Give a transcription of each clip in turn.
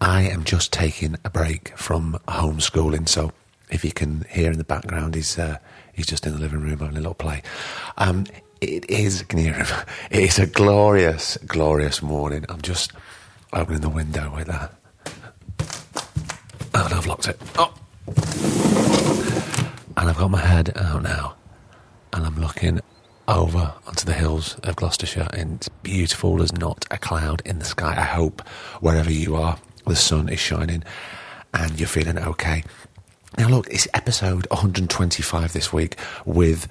I am just taking a break from homeschooling, so if you can hear in the background, he's uh, he's just in the living room having a little play. Um, it is, can you hear him? It is a glorious, glorious morning. I'm just opening the window with that. Oh, and I've locked it. Oh, and I've got my head out now, and I'm looking over onto the hills of Gloucestershire, and it's beautiful. There's not a cloud in the sky. I hope wherever you are, the sun is shining and you're feeling okay. Now, look, it's episode 125 this week with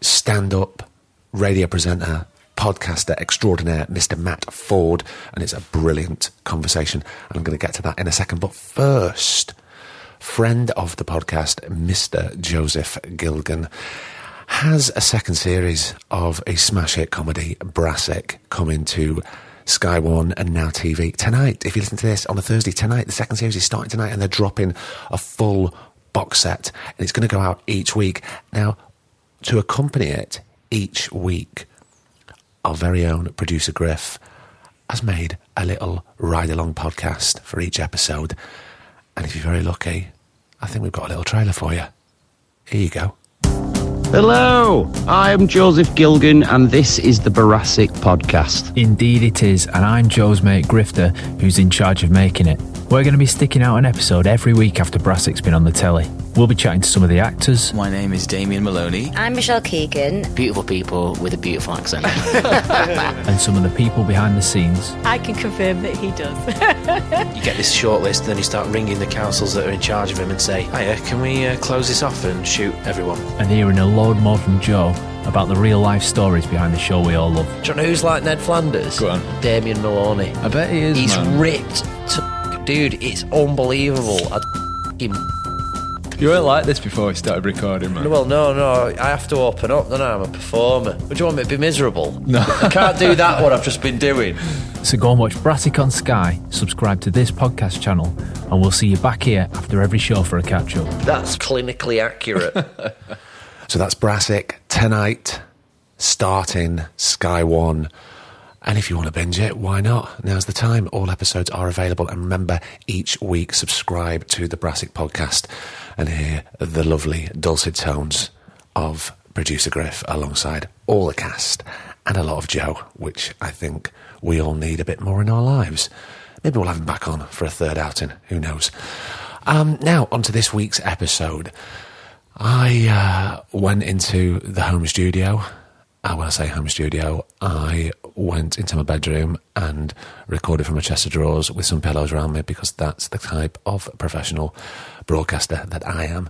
stand up radio presenter, podcaster extraordinaire, Mr. Matt Forde, and it's a brilliant conversation. And I'm going to get to that in a second. But first, friend of the podcast, Mr. Joseph Gilgan, has a second series of a smash hit comedy, Brassic, coming to Sky One and Now TV tonight. If you listen to this on a Thursday tonight, the second series is starting tonight, and they're dropping a full box set, and it's going to go out each week. Now, to accompany it each week, our very own producer Griff has made a little ride along podcast for each episode, and if you're very lucky, I think we've got a little trailer for you. Here you go. Hello, I'm Joseph Gilgan, and this is the Brassic Podcast. Indeed, it is, and I'm Joe's mate Grifter, who's in charge of making it. We're going to be sticking out an episode every week after Brassic's been on the telly. We'll be chatting to some of the actors, My name is Damien Molony. I'm Michelle Keegan. Beautiful people with a beautiful accent. and some of the people behind the scenes. I can confirm that he does. you get this short list, then you start ringing the councils that are in charge of him and say, Hiya, can we uh, close this off and shoot everyone? And hearing a load more from Joe about the real life stories behind the show we all love. Do you know who's like Ned Flanders? Go on. Damien Molony. I bet he is. He's man. ripped to dude. It's unbelievable. I him. You weren't like this before we started recording, man. Well, no, no. I have to open up. Then I'm a performer. Would you want me to be miserable? No. I can't do that. What I've just been doing. So go and watch Brassic on Sky, subscribe to this podcast channel, and we'll see you back here after every show for a catch up. That's clinically accurate. So that's Brassic tonight, starting Sky One. And if you want to binge it, why not? Now's the time. All episodes are available. And remember, each week, subscribe to the Brassic podcast and hear the lovely dulcet tones of producer Griff alongside all the cast and a lot of Joe, which I think we all need a bit more in our lives. Maybe we'll have him back on for a third outing. Who knows? Um, now, on to this week's episode. I uh, went into the home studio. I say home studio, I went into my bedroom and recorded from a chest of drawers with some pillows around me because that's the type of professional broadcaster that I am.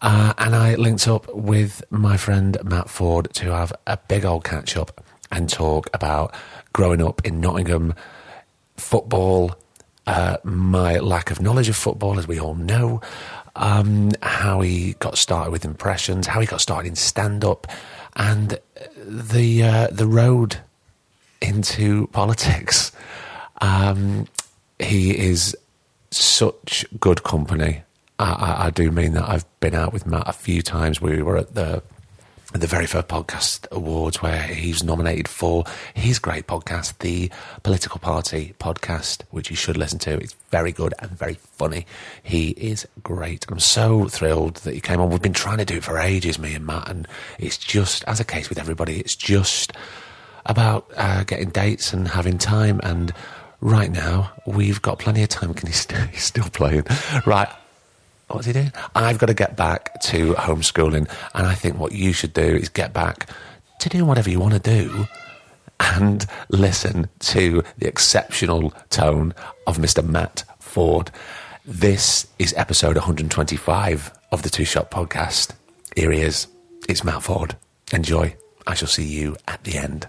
Uh, and I linked up with my friend Matt Forde to have a big old catch up and talk about growing up in Nottingham, football, uh, my lack of knowledge of football, as we all know, um, how he got started with impressions, how he got started in stand up, and the uh, the road into politics. Um, he is such good company, I, I, I do mean that. I've been out with Matt a few times. We were at the the very first podcast awards where he's nominated for his great podcast, the Political Party podcast, which you should listen to. It's very good and very funny. He is great. I'm so thrilled that he came on. We've been trying to do it for ages, me and Matt, and it's just, as a case with everybody, it's just about uh, getting dates and having time. And right now, we've got plenty of time. Can he st- he's still playing? Right. What's he doing? I've got to get back to homeschooling, and I think what you should do is get back to doing whatever you want to do and listen to the exceptional tone of Mr. Matt Forde. This is episode 125 of the Two Shot Podcast. Here he is. It's Matt Forde. Enjoy. I shall see you at the end.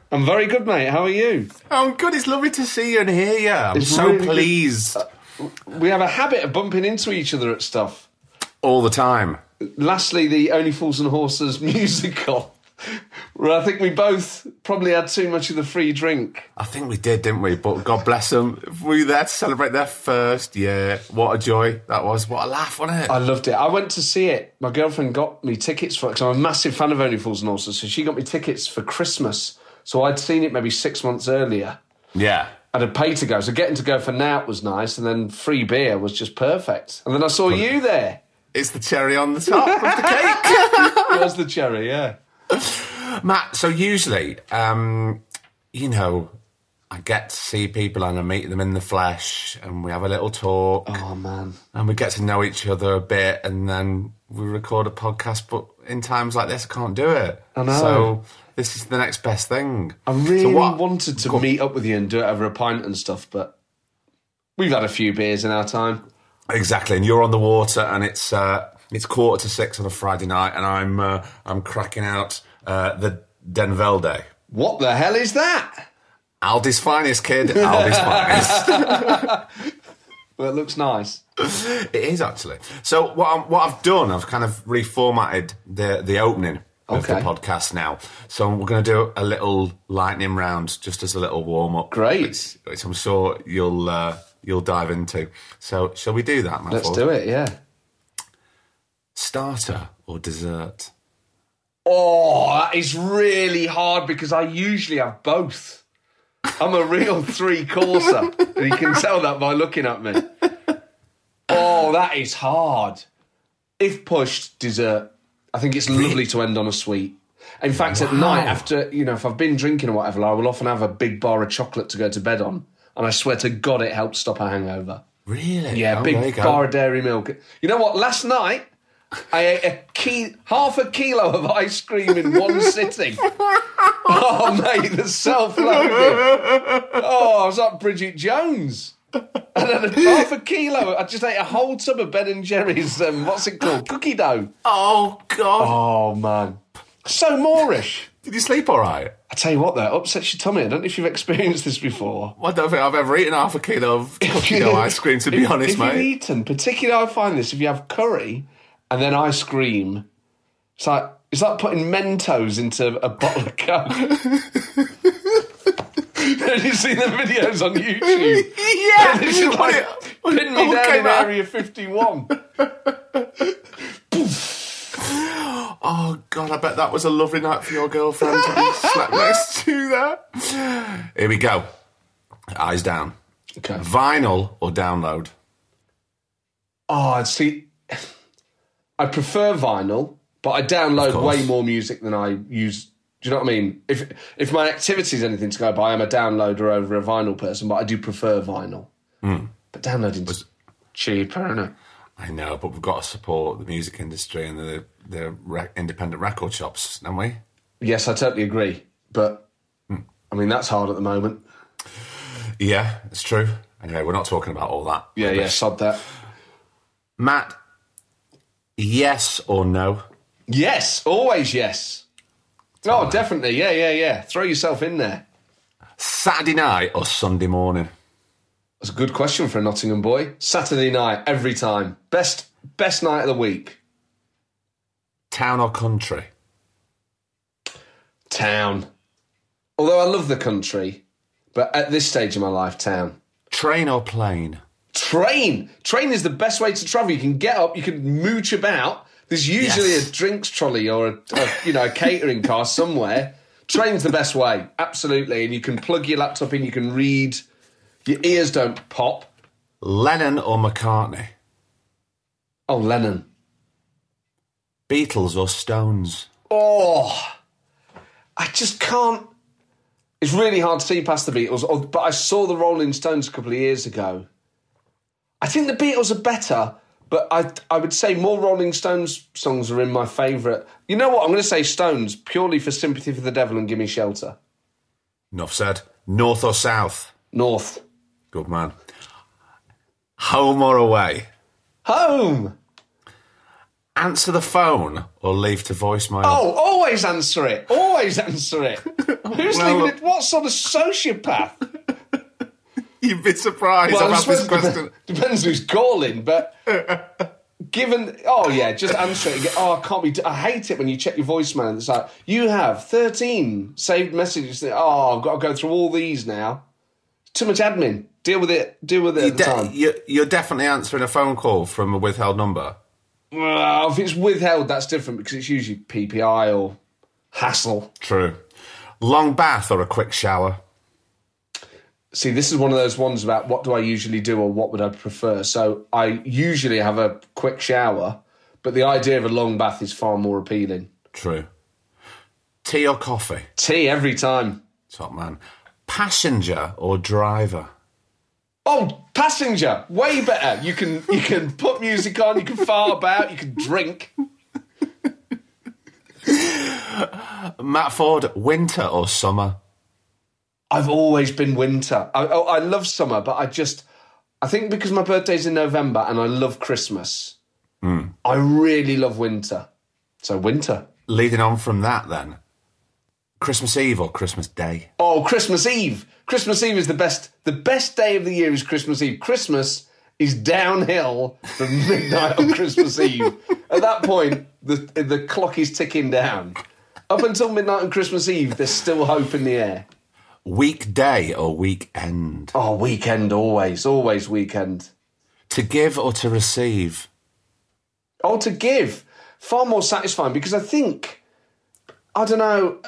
I'm very good, mate. How are you? I'm good. It's lovely to see you and hear you. I'm It's so really good. pleased. Uh, we have a habit of bumping into each other at stuff. All the time. Lastly, the Only Fools and Horses musical, where I think we both probably had too much of the free drink. I think we did, didn't we? But God bless them. We were there to celebrate their first year. What a joy that was. What a laugh, wasn't it? I loved it. I went to see it. My girlfriend got me tickets for it because I'm a massive fan of Only Fools and Horses. So she got me tickets for Christmas. So I'd seen it maybe six months earlier. Yeah. I'd paid to go. So getting to go for now was nice. And then free beer was just perfect. And then I saw you there. It's the cherry on the top of the cake. It was the cherry, yeah. Matt, so usually, um, you know, I get to see people and I meet them in the flesh and we have a little talk. Oh, man. And we get to know each other a bit and then we record a podcast. But in times like this, I can't do it. I know. So this is the next best thing. I really So what- wanted to meet up with you and do it over a pint and stuff, but we've had a few beers in our time. Exactly, and you're on the water, and it's uh, it's quarter to six on a Friday night, and I'm uh, I'm cracking out uh, the Denvelde. What the hell is that? Aldi's finest, kid. Aldi's finest. Well, it looks nice. It is actually. So what I'm, what I've done, I've kind of reformatted the the opening of the podcast now. So we're going to do a little lightning round, just as a little warm up. Great. which, which I'm sure you'll uh, you'll dive into. So shall we do that, Matt? Let's Forde? do it, yeah. Starter or dessert? Oh, that is really hard because I usually have both. I'm a real three courser, and you can tell that by looking at me. Oh, that is hard. If pushed, dessert. I think it's lovely to end on a sweet. In fact, at night, after, you know, if I've been drinking or whatever, I will often have a big bar of chocolate to go to bed on. And I swear to God, it helps stop a hangover. Really? Yeah, Oh, big bar of dairy milk. You know what? Last night, I ate a key, half a kilo of ice cream in one sitting. Oh, mate, the self-loathing. Oh, I was like Bridget Jones. And then half a kilo. I just ate a whole tub of Ben and Jerry's. Um, what's it called? Cookie dough. Oh God! Oh man, so Moorish. Did you sleep all right? I tell you what, though, upsets your tummy. I don't know if you've experienced this before. Well, I don't think I've ever eaten half a kilo of cookie dough ice cream. To be if, honest, if mate. you've eaten, particularly I find this if you have curry and then ice cream, it's like it's like putting Mentos into a bottle of Coke. Have you seen the videos on YouTube? Yeah. This is like pin me down in out? Area 51. Oh God, I bet that was a lovely night for your girlfriend to be slept next to that. Here we go. Eyes down. Okay. Vinyl or download? Oh, I see, I prefer vinyl, but I download way more music than I use. Do you know what I mean? If if my activity is anything to go by, I'm a downloader over a vinyl person, but I do prefer vinyl. Mm. But downloading's cheaper, isn't it? I know, but we've got to support the music industry and the the rec- independent record shops, haven't we? Yes, I totally agree. But I mean, that's hard at the moment. Yeah, it's true. Anyway, we're not talking about all that. Yeah, yeah, sod that. Matt, yes or no? Yes, always yes. Oh, definitely. Yeah, yeah, yeah. Throw yourself in there. Saturday night or Sunday morning? That's a good question for a Nottingham boy. Saturday night, every time. Best best night of the week. Town or country? Town. Although I love the country, but at this stage of my life, town. Train or plane? Train. Train is the best way to travel. You can get up, you can mooch about. There's usually Yes. a drinks trolley or a, a you know a catering car somewhere. Train's the best way, absolutely. And you can plug your laptop in, you can read. Your ears don't pop. Lennon or McCartney? Oh, Lennon. Beatles or Stones? Oh, I just can't. It's really hard to see past the Beatles, oh, but I saw the Rolling Stones a couple of years ago. I think the Beatles are better, but I I would say more Rolling Stones songs are in my favourite. You know what? I'm going to say Stones purely for Sympathy for the Devil and Gimme Shelter. Enough said. North or south? North. Good man. Home or away? Home. Answer the phone or leave to voicemail? Oh, always answer it. Always answer it. Who's Well- leaving it? What sort of sociopath? You'd be surprised. Well, I've this question. dep- Depends who's calling, but given, oh yeah, just answer it. Oh, I can't be. I hate it when you check your voicemail and it's like you have thirteen saved messages. Oh, I've got to go through all these now. Too much admin. Deal with it. Deal with it You at the de- time. you're, you're definitely answering a phone call from a withheld number. Well, if it's withheld, that's different because it's usually PPI or hassle. True. Long bath or a quick shower? See, this is one of those ones about what do I usually do or what would I prefer. So I usually have a quick shower, but the idea of a long bath is far more appealing. True. Tea or coffee? Tea every time. Top man. Passenger or driver? Oh, passenger, way better. You can you can put music on, you can fart about, you can drink. Matt Forde, winter or summer? I've always been winter. I, oh, I love summer, but I just I think because my birthday's in November and I love Christmas, hmm. I really love winter. So winter. Leading on from that, then, Christmas Eve or Christmas Day? Oh, Christmas Eve. Christmas Eve is the best. The best day of the year is Christmas Eve. Christmas is downhill from midnight on Christmas Eve. At that point, the the clock is ticking down. Up until midnight on Christmas Eve, there's still hope in the air. Weekday or weekend? Oh, weekend always, always weekend. To give or to receive? Oh, to give far more satisfying because I think I don't know.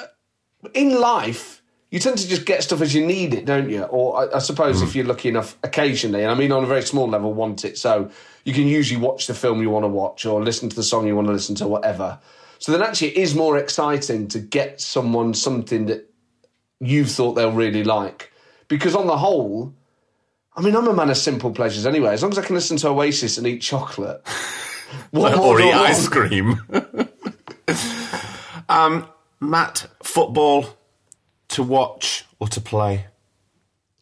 In life, you tend to just get stuff as you need it, don't you? Or I, I suppose if hmm. you're lucky enough, occasionally, and I mean on a very small level, want it. So you can usually watch the film you want to watch or listen to the song you want to listen to, whatever. So then actually, it is more exciting to get someone something that you've thought they'll really like. Because on the whole, I mean, I'm a man of simple pleasures anyway. As long as I can listen to Oasis and eat chocolate. What or do eat ice cream? um, Matt, football to watch or to play?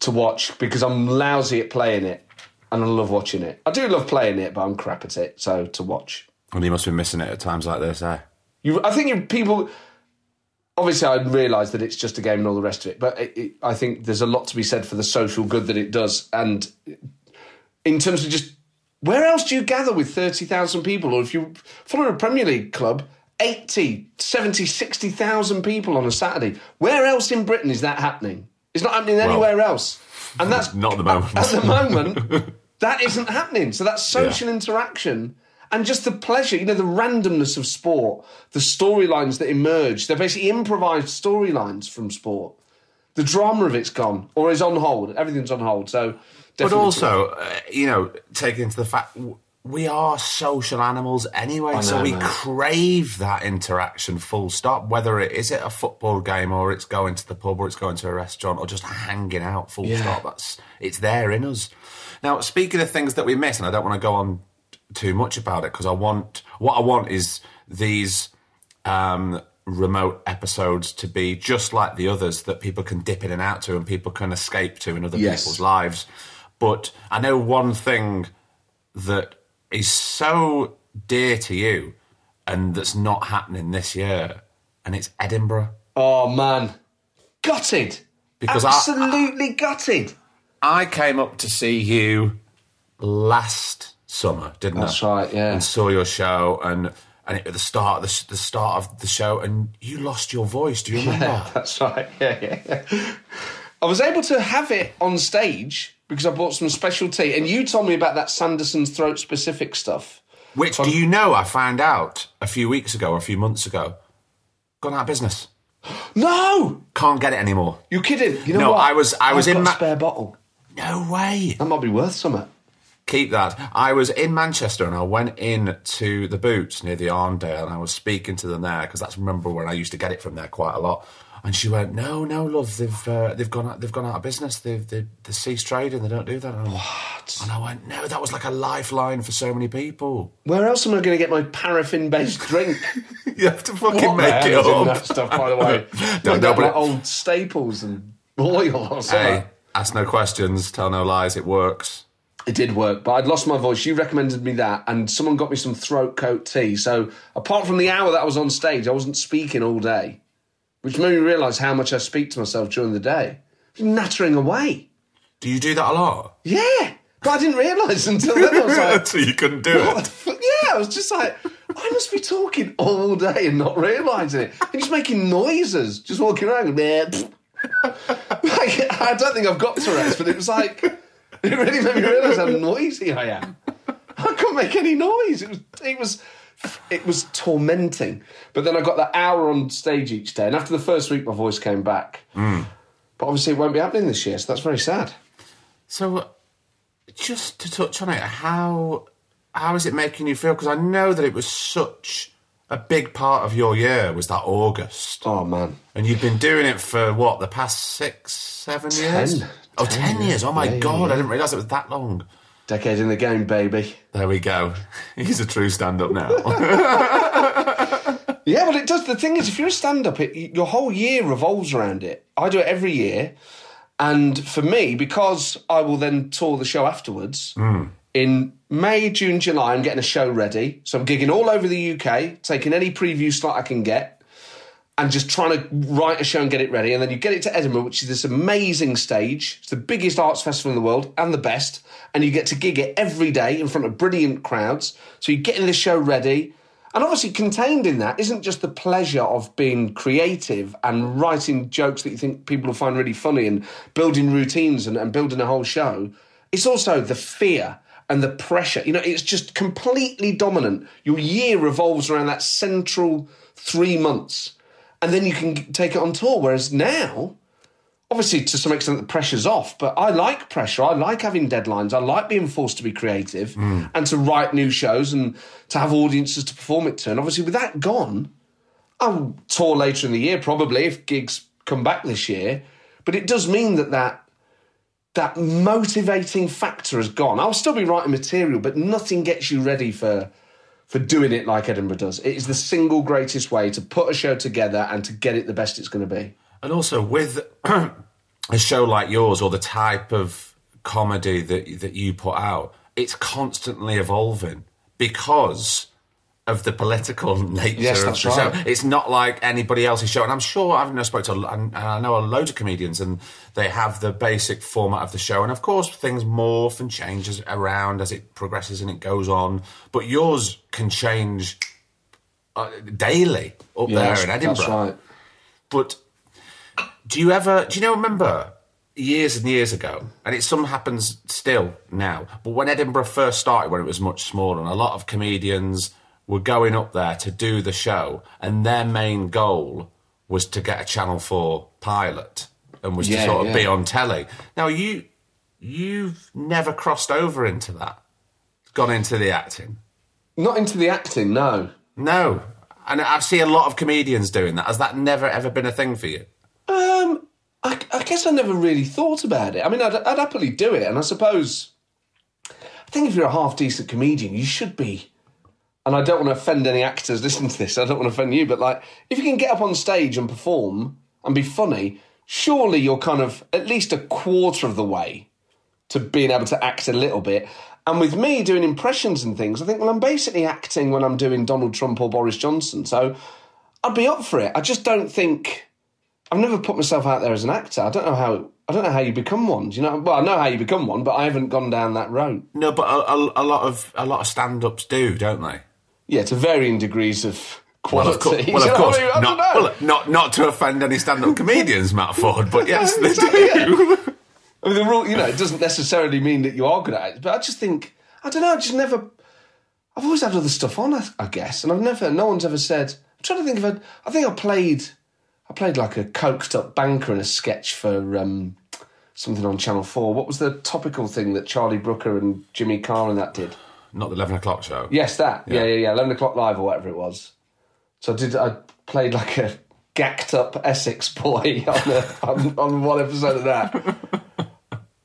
to watch because I'm lousy at playing it and I love watching it. I do love playing it, but I'm crap at it. So to watch. Well, you must be missing it at times like this, eh? You, I think people. Obviously, I realise that it's just a game and all the rest of it, but it, it, I think there's a lot to be said for the social good that it does. And in terms of just where else do you gather with 30,000 people? Or if you follow a Premier League club, 80, 70, 60,000 people on a Saturday. Where else in Britain is that happening? It's not happening anywhere else. And that's Not at the moment. at the moment, that isn't happening. So that social interaction and just the pleasure, you know, the randomness of sport, the storylines that emerge. They're basically improvised storylines from sport. The drama of it's gone or is on hold. Everything's on hold. So, But also, uh, you know, taking into the fact we are social animals anyway, I so we crave that interaction. Full stop. Whether it is it a football game or it's going to the pub or it's going to a restaurant or just hanging out. Full Yeah. stop. That's it's there in us. Now, speaking of things that we miss, and I don't want to go on too much about it because I want what I want is these um, remote episodes to be just like the others that people can dip in and out to and people can escape to in other Yes. people's lives. But I know one thing that is so dear to you and that's not happening this year, and it's Edinburgh. Oh man, gutted. Because I- absolutely gutted. I came up to see you last summer, didn't I? That's right, yeah. And saw your show, and and it, at the start, the, the start of the show, and you lost your voice. Do you remember? Yeah, that's right. Yeah, yeah, yeah. I was able to have it on stage because I bought some special tea, and you told me about that Sanderson's throat specific stuff. Which do you know? I found out a few weeks ago, or a few months ago, gone out of business. No, can't get it anymore. You kidding? You know no, what? I was. I was I've in got a Ma- spare bottle. No way. That might be worth something. Keep that. I was in Manchester and I went in to the Boots near the Arndale and I was speaking to them there because that's remember when I used to get it from there quite a lot. And she went, "No, no, love, they've uh, they've gone out, they've gone out of business. They've they they ceased trading. They don't do that." And, what? And I went, "No, that was like a lifeline for so many people. Where else am I going to get my paraffin based drink? you have to fucking what make it hell up." that stuff, by the way. Don't like know, that, but like it- old staples and oil or something. Hey, ask no questions, tell no lies. It works. It did work, but I'd lost my voice. You recommended me that, and someone got me some throat coat tea. So, apart from the hour that I was on stage, I wasn't speaking all day, which made me realise how much I speak to myself during the day. Nattering away. Do you do that a lot? Yeah, but I didn't realise until then. I was like, so you couldn't do what it. Yeah, I was just like, I must be talking all day and not realising it. And just making noises, just walking around. Like, I don't think I've got Tourette's, but it was like, it really made me realise how noisy I am. I couldn't make any noise. It was, it was, it was tormenting. But then I got that hour on stage each day, and after the first week, my voice came back. Mm. But obviously, it won't be happening this year, so that's very sad. So, just to touch on it, how how is it making you feel? Because I know that it was such a big part of your year was that August. Oh man! And you've been doing it for what the past six, seven years? Ten. Oh, Ten, ten years! Oh my yeah, god! yeah. I didn't realise it was that long. Decade in the game, baby. There we go. He's a true stand-up now. Yeah, well, it does. The thing is, if you're a stand-up, it, your whole year revolves around it. I do it every year, and for me, because I will then tour the show afterwards. Hmm. In May, June, July, I'm getting a show ready. So I'm gigging all over the UK, taking any preview slot I can get, and just trying to write a show and get it ready. And then you get it to Edinburgh, which is this amazing stage. It's the biggest arts festival in the world and the best. And you get to gig it every day in front of brilliant crowds. So you're getting the show ready. And obviously, contained in that isn't just the pleasure of being creative and writing jokes that you think people will find really funny and building routines and, and building a whole show. It's also the fear and the pressure. You know, it's just completely dominant. Your year revolves around that central three months. And then you can take it on tour. Whereas now, obviously to some extent the pressure's off but i like pressure i like having deadlines i like being forced to be creative hmm. and to write new shows and to have audiences to perform it to and obviously with that gone i'll tour later in the year probably if gigs come back this year but it does mean that that that motivating factor has gone. I'll still be writing material but nothing gets you ready for for doing it like edinburgh does. It is the single greatest way to put a show together and to get it the best it's going to be. And also with a show like yours or the type of comedy that that you put out, it's constantly evolving because of the political nature Yes, of the right. show. It's not like anybody else's show. And I'm sure I've know spoke to and I know a load of comedians and they have the basic format of the show. And of course things morph and changes around as it progresses and it goes on. But yours can change uh, daily up Yeah, there in Edinburgh. that's right. But do you ever do you know remember years and years ago and it some happens still now but when edinburgh first started when it was much smaller and a lot of comedians were going up there to do the show and their main goal was to get a channel 4 pilot and was Yeah, to sort of yeah. be on telly now you you've never crossed over into that gone into the acting? Not into the acting, no. No. And I see a lot of comedians doing that. Has that never ever been a thing for you? Um, I, I guess I never really thought about it. I mean, I'd, I'd happily do it, and I suppose I think if you're a half decent comedian, you should be. And I don't want to offend any actors listening to this. I don't want to offend you, but like, if you can get up on stage and perform and be funny, surely you're kind of at least a quarter of the way to being able to act a little bit. And with me doing impressions and things, I think, well, I'm basically acting when I'm doing Donald Trump or Boris Johnson. So I'd be up for it. I just don't think I've never put myself out there as an actor. I don't know how. I don't know how you become one. Do you know? Well, I know how you become one, but I haven't gone down that road. No, but a, a, a lot of a lot of stand-ups do, don't they? Yeah, to varying degrees of Well, of quality. course, well, of course I mean? I not, well, not not to offend any stand-up comedians, Matt Forde, but yes, they do. I mean, the rule, you know, it doesn't necessarily mean that you are good at it, but I just think, I don't know, I just never, I've always had other stuff on, I, I guess, and I've never, no one's ever said, I'm trying to think of a, I think I played, I played like a coked up banker in a sketch for um, something on Channel 4. What was the topical thing that Charlie Brooker and Jimmy Carr and that did? Not the eleven o'clock show. Yes, that. Yeah, yeah, yeah. 11 o'clock live or whatever it was. So I did, I played like a gacked up Essex boy on, a, on, on one episode of that.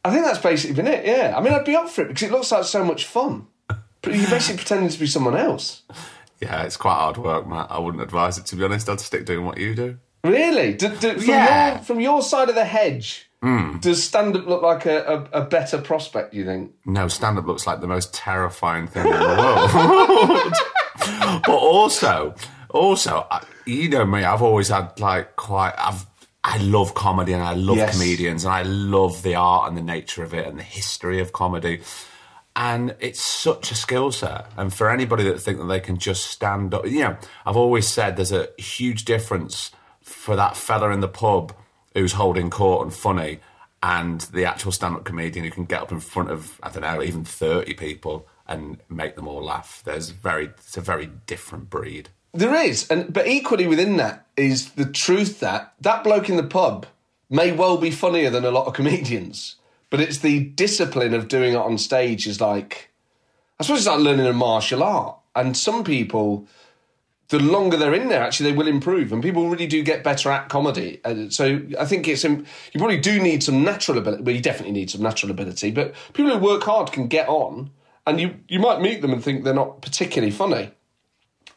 I think that's basically been it, yeah. I mean, I'd be up for it because it looks like so much fun. But you're basically pretending to be someone else. Yeah, it's quite hard work, Matt. I wouldn't advise it to be honest. I'd stick doing what you do. Really? Do, do, from, Yeah. your, from your side of the hedge, Mm. does stand up look like a, a, a better prospect, you think? No, stand-up looks like the most terrifying thing in the world. but also, also, you know me. I've always had like quite. I've. I love comedy and I love Yes. comedians and I love the art and the nature of it and the history of comedy. And it's such a skill set. And for anybody that think that they can just stand up, you know, I've always said there's a huge difference for that fella in the pub who's holding court and funny and the actual stand-up comedian who can get up in front of, I don't know, even 30 people and make them all laugh. There's very, it's a very different breed. There is, and but equally within that is the truth that that bloke in the pub may well be funnier than a lot of comedians, but it's the discipline of doing it on stage is like, I suppose it's like learning a martial art. And some people, the longer they're in there, actually, they will improve, and people really do get better at comedy. Uh, so I think it's you probably do need some natural ability. Well, you definitely need some natural ability, but people who work hard can get on, and you you might meet them and think they're not particularly funny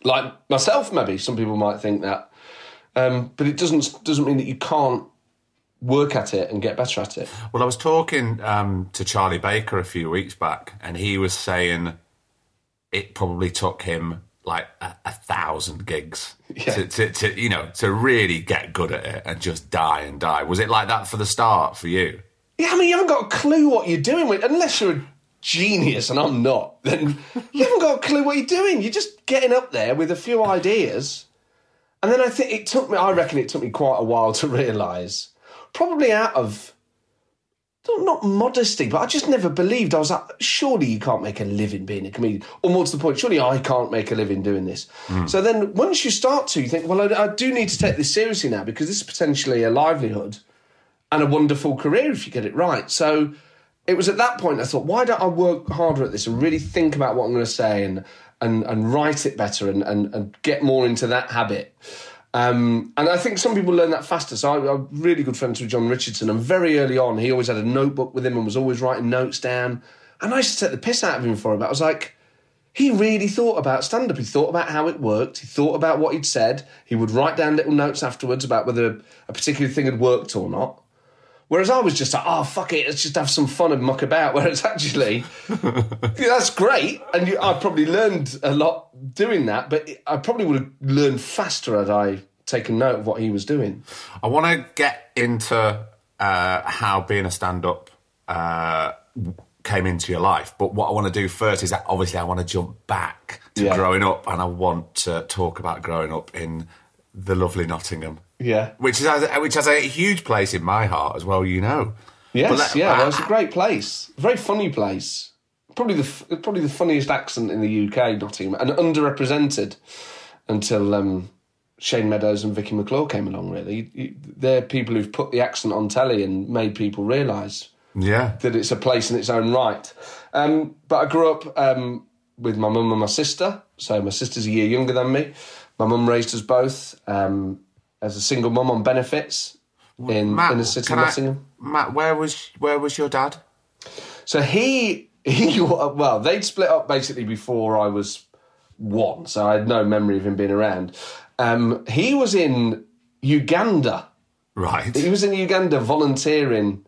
like myself maybe some people might think that um, but it doesn't doesn't mean that you can't work at it and get better at it Well, I was talking um, to Charlie Baker a few weeks back, and he was saying it probably took him like a, a thousand gigs to, to, to, you know, to really get good at it and just die and die. Was it like that for the start for you? yeah i mean you haven't got a clue what you're doing with unless you're a genius and i'm not then you haven't got a clue what you're doing you're just getting up there with a few ideas and then i think it took me i reckon it took me quite a while to realise probably out of not- not modesty, but I just never believed. I was like, surely you can't make a living being a comedian. Or more to the point, surely I can't make a living doing this. Hmm. So then once you start to, you think, well, I, I do need to take this seriously now because this is potentially a livelihood and a wonderful career if you get it right. So it was at that point I thought, why don't I work harder at this and really think about what I'm going to say and and, and write it better and, and, and get more into that habit. Um, and I think some people learn that faster. So I, I'm really good friends with Jon Richardson, and very early on, he always had a notebook with him and was always writing notes down. And I used to take the piss out of him for it. But I was like, he really thought about stand up. He thought about how it worked. He thought about what he'd said. He would write down little notes afterwards about whether a particular thing had worked or not. Whereas I was just like, oh, fuck it, let's just have some fun and muck about. Whereas actually, that's great. And you, I probably learned a lot doing that, but I probably would have learned faster had I taken note of what he was doing. I want to get into uh, how being a stand-up uh, came into your life, but what I want to do first is that obviously I want to jump back to Yeah. growing up, and I want to talk about growing up in the lovely Nottingham, Yeah. which is which has a huge place in my heart as well. You know, Yes, let- yeah, well, it's a great place. Very funny place. Probably the probably the funniest accent in the UK, Nottingham, and underrepresented until um, Shane Meadows and Vicky McClure came along. Really, they're people who've put the accent on telly and made people realise Yeah. that it's a place in its own right. Um, but I grew up um, with my mum and my sister. So my sister's a year younger than me. My mum raised us both um, as a single mum on benefits in Matt, inner city can I- Nottingham. Matt, where was where was your dad? So he he well, they'd split up basically before I was one, so I had no memory of him being around. Um, he was in Uganda. Right. He was in Uganda volunteering,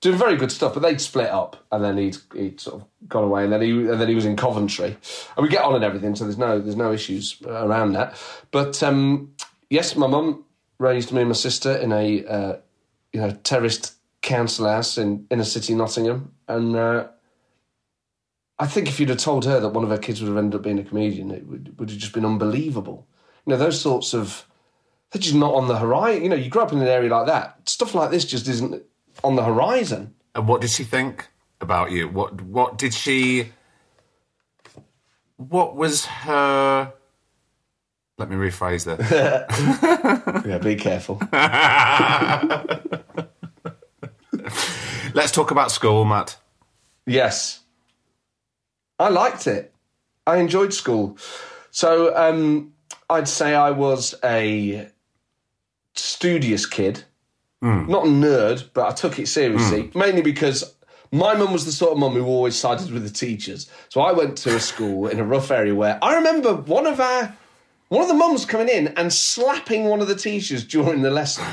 doing very good stuff. But they'd split up, and then he'd he'd sort of gone away, and then he and then he was in Coventry, and we get on and everything. So there's no there's no issues around that. But um, yes, my mum raised me and my sister in a uh, you know terraced council house in inner city Nottingham, and uh, I think if you'd have told her that one of her kids would have ended up being a comedian, it would, would have just been unbelievable. You know, those sorts of they're just not on the horizon. You know, you grow up in an area like that. Stuff like this just isn't on the horizon. And what did she think about you? What what did she? What was her? Let me rephrase this. yeah, be careful. Let's talk about school, Matt. Yes. I liked it. I enjoyed school. So um, I'd say I was a studious kid. Not a nerd, but I took it seriously, mainly because my mum was the sort of mum who always sided with the teachers. So I went to a school in a rough area where I remember one of our one of the mums coming in and slapping one of the teachers during the lesson.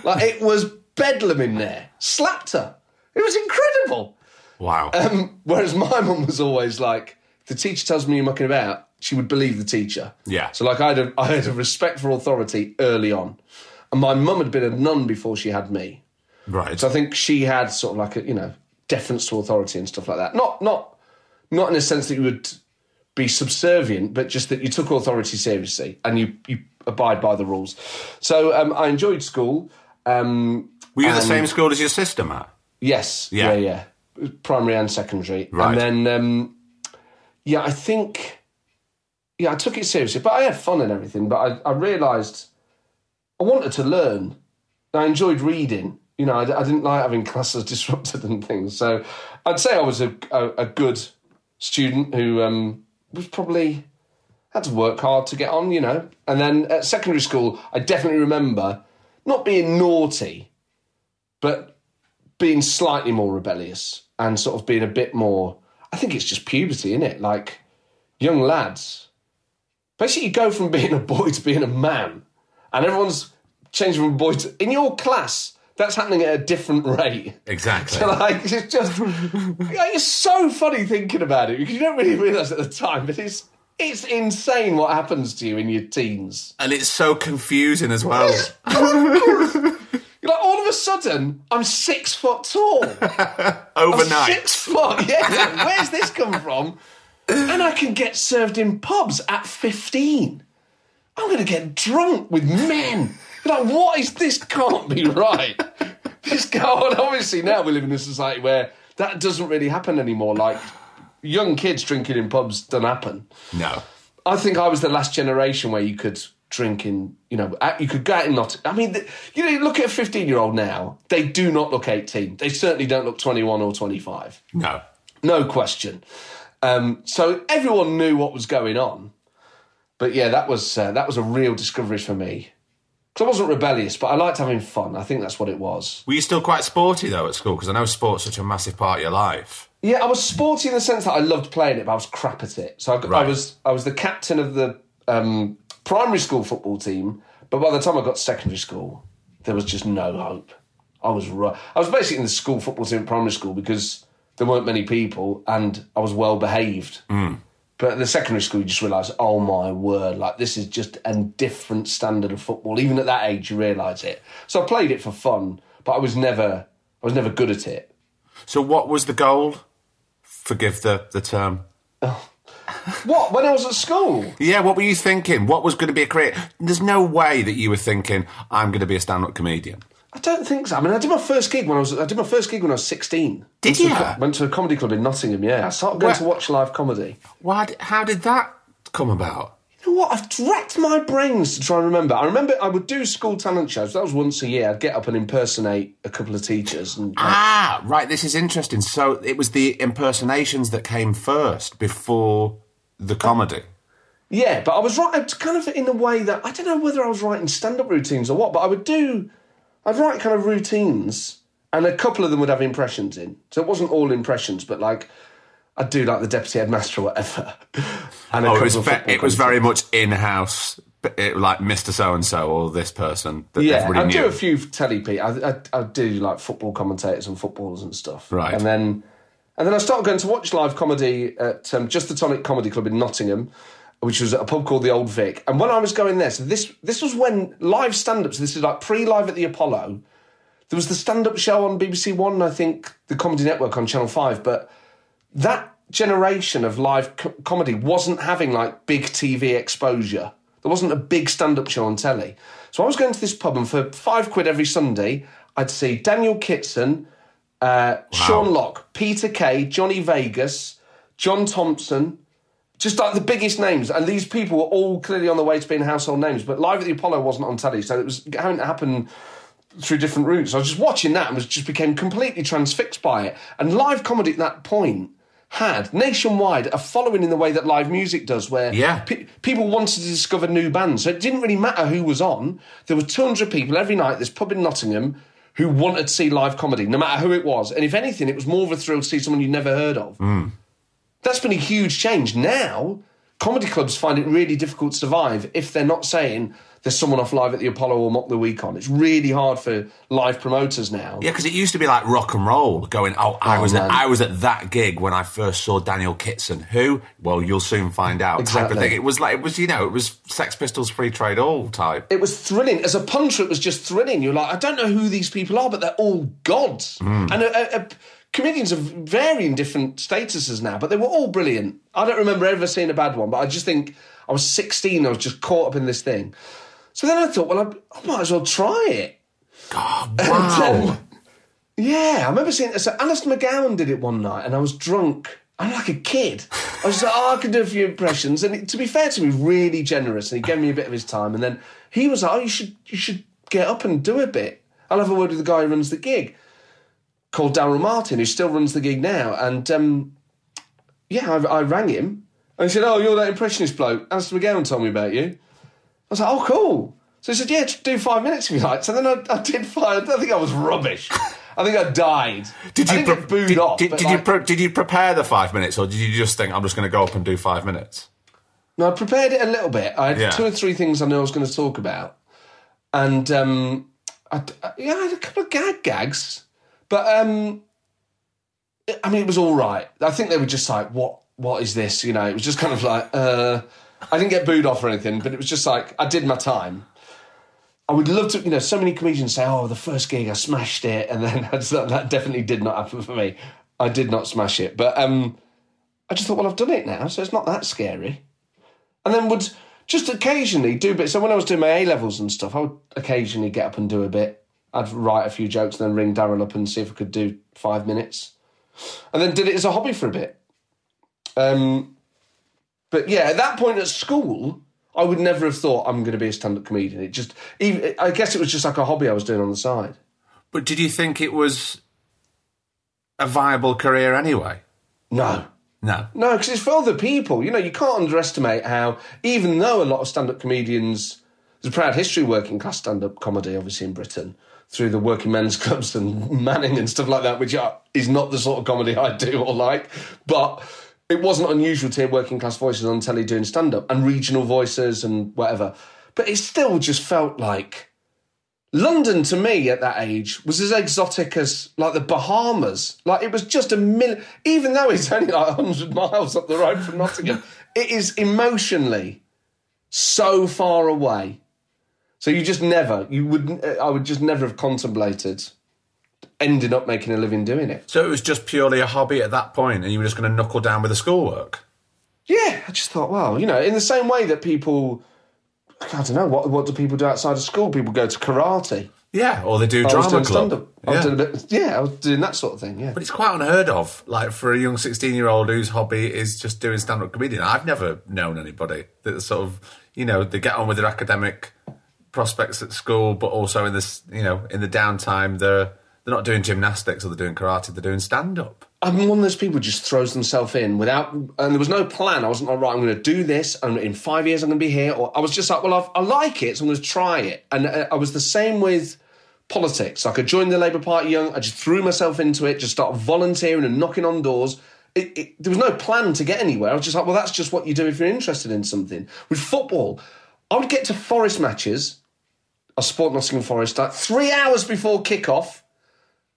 like it was bedlam in there. Slapped her. It was incredible. Wow. Um, whereas my mum was always like, the teacher tells me you're mucking about, she would believe the teacher. Yeah. So like I had a, I had a respect for authority early on. And my mum had been a nun before she had me. Right. So I think she had sort of like a, you know, deference to authority and stuff like that. Not not not in a sense that you would be subservient, but just that you took authority seriously and you, you abide by the rules. So um, I enjoyed school. Um, Were you the same school as your sister, Matt? Yes. Yeah. Yeah. Yeah. Primary and secondary. Right. And then, um, yeah, I think, yeah, I took it seriously, but I had fun and everything. But I, I realised I wanted to learn. I enjoyed reading. You know, I, I didn't like having classes disrupted and things. So I'd say I was a, a, a good student who um, was probably had to work hard to get on, you know. And then at secondary school, I definitely remember not being naughty, but being slightly more rebellious and sort of being a bit more. I think it's just puberty, isn't it? Like young lads, basically, you go from being a boy to being a man, and everyone's changing from boy to. In your class, that's happening at a different rate. Exactly. So like it's just like, it's so funny thinking about it because you don't really realise at the time, but it's it's insane what happens to you in your teens. And it's so confusing as well. You're like all of a sudden, I'm six foot tall. I'm Overnight. six foot. Yeah. Where's this come from? And I can get served in pubs at 15. I'm going to get drunk with men. Like, what is this? Can't be right. This go on. Obviously, now we live in a society where that doesn't really happen anymore. Like, young kids drinking in pubs don't happen. No. I think I was the last generation where you could drink in, you know, you could go out and not. I mean, you know, look at a 15 year old now, they do not look 18. They certainly don't look 21 or 25. No. No question. Um, so everyone knew what was going on. But yeah, that was uh, that was a real discovery for me. Because I wasn't rebellious, but I liked having fun. I think that's what it was. Were you still quite sporty though at school? Because I know sport's such a massive part of your life. Yeah, I was sporty in the sense that I loved playing it, but I was crap at it. So I, I was I was the captain of the um, primary school football team, but by the time I got to secondary school, there was just no hope. I was ru- I was basically in the school football team at primary school because there weren't many people and I was well behaved. But at the secondary school, you just realise, oh my word, like this is just a different standard of football. Even at that age, you realise it. So I played it for fun, but I was never, I was never good at it. So what was the goal? Forgive the, the term. What? When I was at school? Yeah, what were you thinking? What was going to be a career? There's no way that you were thinking, I'm going to be a stand up comedian. I don't think so. I mean, I did my first gig when I was. I did my first gig when I was sixteen. Did went to a you? went to a comedy club in Nottingham. Yeah, I started going Where- to watch live comedy. Why, how did that come about? You know what? I've racked my brains to try and remember. I remember I would do school talent shows. That was once a year. I'd get up and impersonate a couple of teachers. And Ah, right. This is interesting. So it was the impersonations that came first before the comedy. Yeah, but I was right kind of in a way that I don't know whether I was writing stand up routines or what, but I would do, I'd write kind of routines, and a couple of them would have impressions in. So it wasn't all impressions, but like I'd do like the deputy headmaster or whatever. And oh, it was ve- it was very much in house, like Mr. So and So or this person that yeah, I do a few telly people. I, I, I do like football commentators and footballers and stuff. Right. And then, and then I started going to watch live comedy at um, Just the Tonic Comedy Club in Nottingham, which was at a pub called the Old Vic. And when I was going there, so this this was when live stand-ups. This is like pre-live at the Apollo. There was the stand-up show on BBC One, I think the Comedy Network on Channel Five, but that generation of live co- comedy wasn't having like big TV exposure. There wasn't a big stand up show on telly. So I was going to this pub, and for five quid every Sunday, I'd see Daniel Kitson, uh, Sean Lock, Peter Kay, Johnny Vegas, John Thomson, just like the biggest names. And these people were all clearly on the way to being household names. But Live at the Apollo wasn't on telly, so it was having to happen through different routes. I was just watching that and was just became completely transfixed by it. And live comedy at that point had nationwide a following in the way that live music does, where Yeah. pe- people wanted to discover new bands. So it didn't really matter who was on. There were 200 people every night, this pub in Nottingham, who wanted to see live comedy, no matter who it was. And if anything, it was more of a thrill to see someone you'd never heard of. Hmm. That's been a huge change. Now, comedy clubs find it really difficult to survive if they're not saying there's someone off live at the Apollo or Mock the Week on. It's really hard for live promoters now. Yeah, because it used to be like rock and roll. Going, oh, I Oh, was at. I was at that gig when I first saw Daniel Kitson. Who? Well, you'll soon find out. Type of Exactly. thing. It was like it was, you know, it was Sex Pistols, Free Trade Hall type. It was thrilling. As a punter, it was just thrilling. You're like, I don't know who these people are, but they're all gods. Mm. And uh, uh, uh, comedians of varying different statuses now, but they were all brilliant. I don't remember ever seeing a bad one, but I just think I was 16, I was just caught up in this thing. So then I thought, well, I, I might as well try it. God, wow. yeah, I remember seeing So Alistair McGowan did it one night, and I was drunk. I'm like a kid. I was like, oh, I can do a few impressions. And to be fair to me, really generous. And he gave me a bit of his time. And then he was like, oh, you should, you should get up and do a bit. I'll have a word with the guy who runs the gig, called Daryl Martin, who still runs the gig now. And um, yeah, I, I rang him. And he said, oh, you're that impressionist bloke. Alistair McGowan told me about you. I was like, oh, cool. So he said, yeah, do five minutes if you like. So then I, I did five. I think I was rubbish. I think I died. Did I you pre- booed did, off? did, did you pre- did you prepare the five minutes, or did you just think I'm just going to go up and do five minutes? No, I prepared it a little bit. I had Yeah. two or three things I knew I was going to talk about, and um, I, I- yeah, I had a couple of gag gags, but um, I mean, it was all right. I think they were just like, "What? What is this?" You know, it was just kind of like, uh, I didn't get booed off or anything, but it was just like I did my time. I would love to, you know, so many comedians say, "Oh, the first gig I smashed it," and then that definitely did not happen for me. I did not smash it, but um, I just thought, well, I've done it now, so it's not that scary and then would just occasionally do bits. So when I was doing my A levels and stuff, I would occasionally get up and do a bit. I'd write a few jokes and then ring Daryl up and see if I could do five minutes, and then did it as a hobby for a bit. Um, but yeah, at that point at school, I would never have thought I'm going to be a stand-up comedian. It just, even, I guess it was just like a hobby I was doing on the side. But did you think it was a viable career anyway? No. No. No, because it's for other people. You know, you can't underestimate how, even though a lot of stand up comedians, there's a proud history of working class stand up comedy, obviously, in Britain, through the working men's clubs and Manning and stuff like that, which are, is not the sort of comedy I do or like. But it wasn't unusual to hear working class voices on telly doing stand up and regional voices and whatever. But it still just felt like. London to me at that age was as exotic as like the Bahamas. Like it was just a million, even though it's only like 100 miles up the road from Nottingham, it is emotionally so far away. So you just never, you would, uh, I would just never have contemplated ending up making a living doing it. So it was just purely a hobby at that point, and you were just going to knuckle down with the schoolwork. Yeah, I just thought, well, you know, in the same way that people, I don't know, what what do people do outside of school? People go to karate. Yeah, or they do I drama club. I was Yeah. bit, yeah, I was doing that sort of thing. Yeah, But it's quite unheard of, like for a young sixteen-year-old whose hobby is just doing stand-up comedian. I've never known anybody that sort of, you know, they get on with their academic prospects at school, but also in this, you know, in the downtime, they're they're not doing gymnastics or they're doing karate, they're doing stand-up. I'm one of those people who just throws themselves in without, and there was no plan. I wasn't like, right, I'm going to do this, and in five years I'm going to be here. Or I was just like, well, I've, I like it, so I'm going to try it. And uh, I was the same with politics. Like I joined the Labour Party young, I just threw myself into it, just started volunteering and knocking on doors. It, it, there was no plan to get anywhere. I was just like, well, that's just what you do if you're interested in something. With football, I would get to Forest matches. I support Nottingham Forest like three hours before kickoff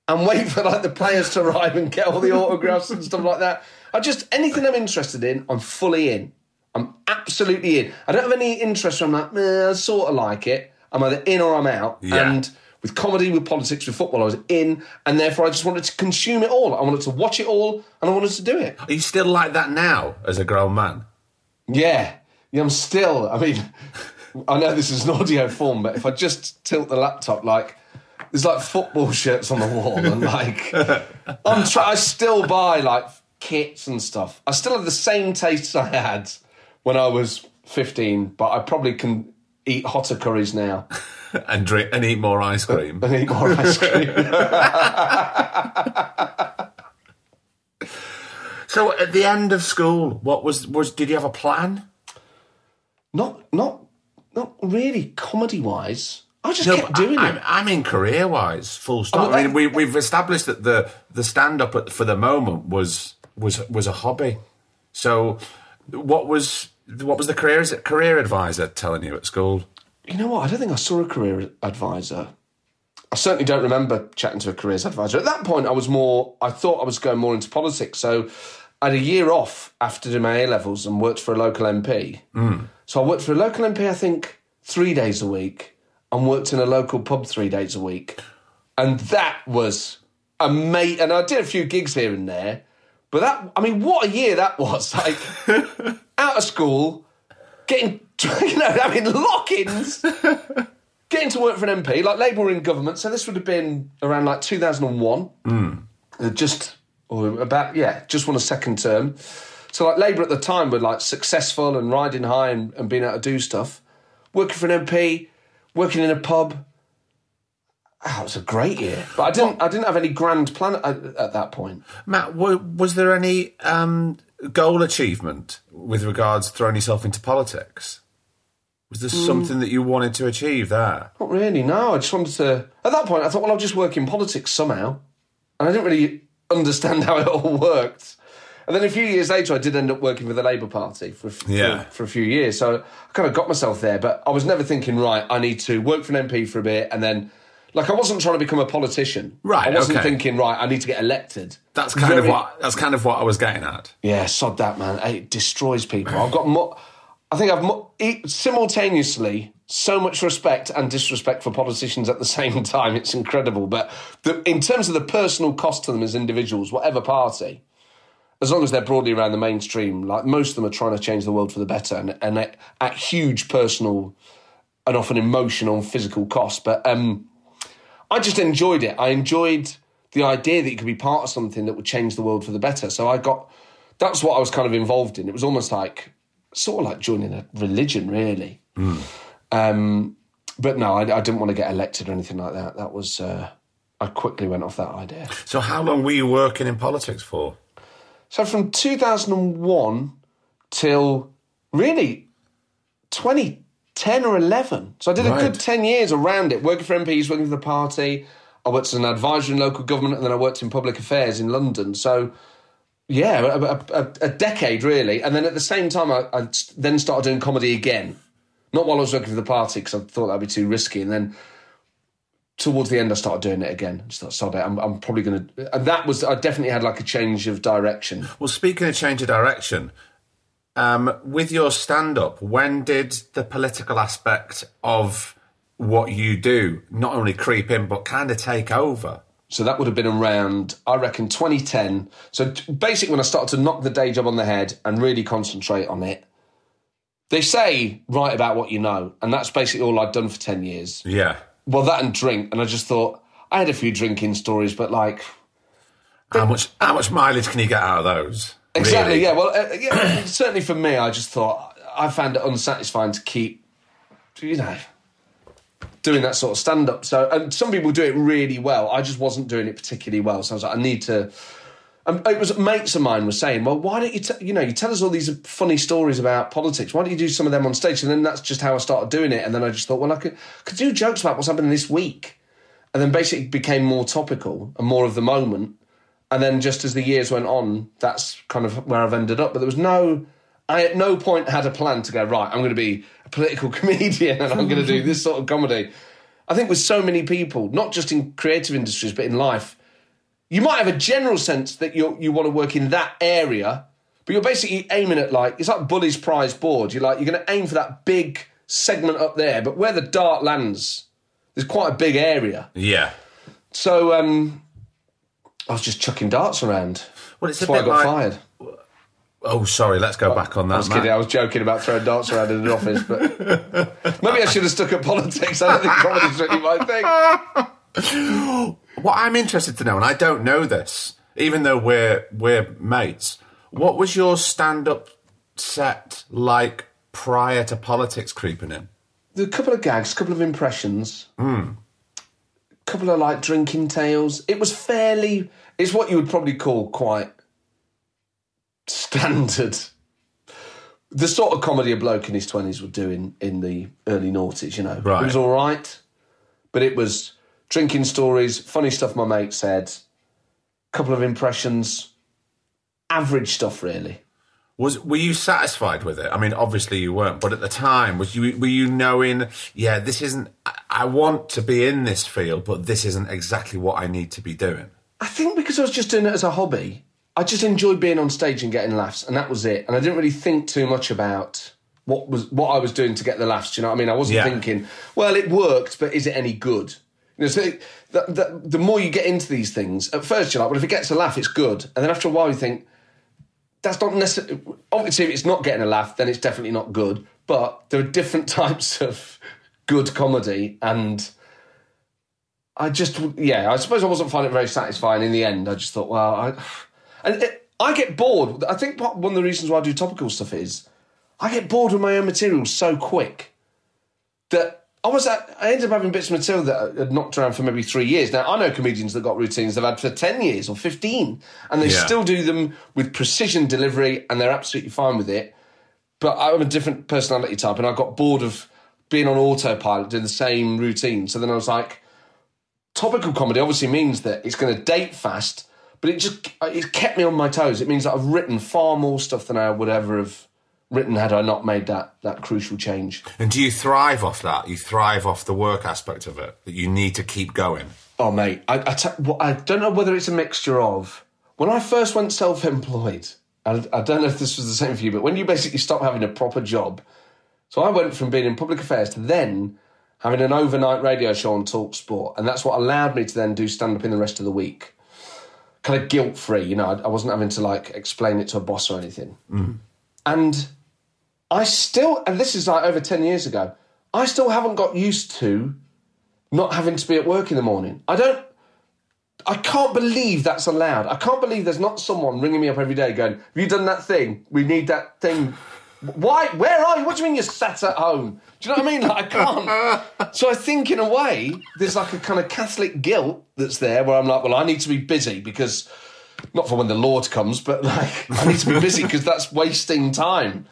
and wait for like the players to arrive and get all the autographs and stuff like that. I just anything I'm interested in, I'm fully in. I'm absolutely in. I don't have any interest. Where I'm like, "Meh, I sort of like it. I'm either in or I'm out. Yeah. And with comedy, with politics, with football, I was in, and therefore I just wanted to consume it all. I wanted to watch it all, and I wanted to do it. Are you still like that now as a grown man? Yeah, yeah. I'm still. I mean, I know this is an audio form, but if I just tilt the laptop, like there's like football shirts on the wall, and like I'm try- I still buy like kits and stuff. I still have the same tastes I had when I was 15, but I probably can eat hotter curries now and drink and eat more ice cream. and eat more ice cream. So at the end of school, what was was did you have a plan? not, not, not really comedy wise. I just No, kept doing oh, I, it. I, I mean, career wise, full stop. Oh, well, I mean, we, we've established that the the stand up for the moment was was was a hobby. So, what was what was the career career advisor telling you at school? You know what? I don't think I saw a career advisor. I certainly don't remember chatting to a careers advisor. At that point, I was more, I thought I was going more into politics. So I had a year off after doing my A levels and worked for a local MP. So I worked for a local MP, I think, three days a week and worked in a local pub three days a week. And that was amazing. And I did a few gigs here and there. But that, I mean, what a year that was. Like, out of school, getting, you know, I mean, lock ins, getting to work for an MP. Like, Labour were in government, so this would have been around like 2001. Uh, Just, or about, yeah, just won a second term. So, like, Labour at the time were like successful and riding high and, and being able to do stuff. Working for an MP, working in a pub. Oh, it was a great year, but I didn't. I didn't have any grand plan at, at that point. Matt, wa- was there any um, goal achievement with regards to throwing yourself into politics? Was there Mm. something that you wanted to achieve there? Not really, no. I just wanted to. At that point, I thought, well, I'll just work in politics somehow. And I didn't really understand how it all worked. And then a few years later, I did end up working for the Labour Party for, a f- Yeah. for, a few years. So I kind of got myself there, but I was never thinking, right, I need to work for an MP for a bit and then. Like I wasn't trying to become a politician. Right, I wasn't okay. thinking, right, I need to get elected. That's kind of what that's kind of what I was getting at. Yeah, sod that, man. It destroys people. I've got more. I think I've simultaneously so much respect and disrespect for politicians at the same time. It's incredible. But the, in terms of the personal cost to them as individuals, whatever party, as long as they're broadly around the mainstream, like most of them are trying to change the world for the better and, and at, at huge personal and often emotional and physical cost. But um, I just enjoyed it. I enjoyed the idea that you could be part of something that would change the world for the better. So I got that's what I was kind of involved in. It was almost like sort of like joining a religion, really. Um, but no, I, I didn't want to get elected or anything like that. That was uh, I quickly went off that idea. So, how long were you working in politics for? So from 2001 till really 2010 or 11. So I did a good 10 years around it, working for MPs, working for the party. I worked as an advisor in local government and then I worked in public affairs in London. So, yeah, a, a, a, decade really. And then at the same time, I, I then started doing comedy again. Not while I was working for the party because I thought that'd be too risky. And then towards the end, I started doing it again. Just thought, sod it. I'm, I'm probably going to. And that was, I definitely had like a change of direction. Well, speaking of change of direction, um, with your stand up, when did the political aspect of what you do not only creep in but kind of take over? So that would have been around, I reckon, 2010. So basically, when I started to knock the day job on the head and really concentrate on it, they say write about what you know, and that's basically all I'd done for 10 years. Yeah. well, that and drink, and I just thought I had a few drinking stories, but like How much how much mileage can you get out of those? Exactly. Really? Yeah. Well, uh, yeah. certainly for me, I just thought I found it unsatisfying to keep, you know, doing that sort of stand up. So, and some people do it really well. I just wasn't doing it particularly well. So I was like, I need to. Um, it was mates of mine were saying, well, why don't you, t- you know, you tell us all these funny stories about politics. Why don't you do some of them on stage? And then that's just how I started doing it. And then I just thought, well, I could could do jokes about what's happening this week, and then basically became more topical and more of the moment. And then just as the years went on, that's kind of where I've ended up. But there was no, I at no point had a plan to go, right, I'm going to be political comedian and I'm going to do this sort of comedy. I think with so many people, not just in creative industries, but in life, you might have a general sense that you you want to work in that area, but you're basically aiming at like, it's like Bully's prize board. You're like, you're going to aim for that big segment up there, but where the dart lands, there's quite a big area. Yeah. So, um, I was just chucking darts around. Well, it's That's a why I got like- fired. Oh, sorry. Let's go back on that. I was Matt. kidding. I was joking about throwing darts around in an office, but maybe I should have stuck at politics. I don't think comedy's really my thing. What I'm interested to know, and I don't know this, even though we're we're mates. What was your stand-up set like prior to politics creeping in? There were a couple of gags, a couple of impressions, Mm. a couple of like drinking tales. It was fairly. It's what you would probably call quite standard. The sort of comedy a bloke in his twenties would do in, in the early noughties, you know. Right. It was all right, but it was drinking stories, funny stuff my mate said, couple of impressions, average stuff really. Was were you satisfied with it? I mean, obviously you weren't, but at the time, was you were you knowing? Yeah, this isn't. I, I want to be in this field, but this isn't exactly what I need to be doing. I think because I was just doing it as a hobby, I just enjoyed being on stage and getting laughs, and that was it. And I didn't really think too much about what was what I was doing to get the laughs. Do you know what I mean? I wasn't Yeah. thinking, well, it worked, but is it any good? You know, so the, the, the more you get into these things, at first you're like, well, if it gets a laugh, it's good, and then after a while you think, that's not necessarily. Obviously, if it's not getting a laugh, then it's definitely not good. But there are different types of good comedy, and I just, yeah, I suppose I wasn't finding it very satisfying in the end. I just thought, well, I, and it, I get bored. I think one of the reasons why I do topical stuff is I get bored with my own material so quick that I was at, I ended up having bits of material that had knocked around for maybe three years. Now I know comedians that got routines they've had for ten years or fifteen, and they Yeah. still do them with precision delivery, and they're absolutely fine with it. But I'm a different personality type, and I got bored of being on autopilot doing the same routine. So then I was like, topical comedy obviously means that it's going to date fast, but it just it kept me on my toes. It means that I've written far more stuff than I would ever have written had I not made that that crucial change. And do you thrive off that? You thrive off the work aspect of it that you need to keep going. Oh, mate, I, I, t- well, I don't know whether it's a mixture of when I first went self-employed. I, I don't know if this was the same for you, but when you basically stop having a proper job. So I went from being in public affairs to then having an overnight radio show on Talk Sport, and that's what allowed me to then do stand up in the rest of the week, kind of guilt free. You know, I, I wasn't having to like explain it to a boss or anything. Mm. And I still, and this is like over 10 years ago, I still haven't got used to not having to be at work in the morning. I don't, I can't believe that's allowed. I can't believe there's not someone ringing me up every day going, Have you done that thing? We need that thing. Why? Where are you? What do you mean you're sat at home? Do you know what I mean? Like, I can't. so I think, in a way, there's like a kind of Catholic guilt that's there where I'm like, well, I need to be busy because, not for when the Lord comes, but like, I need to be busy because that's wasting time.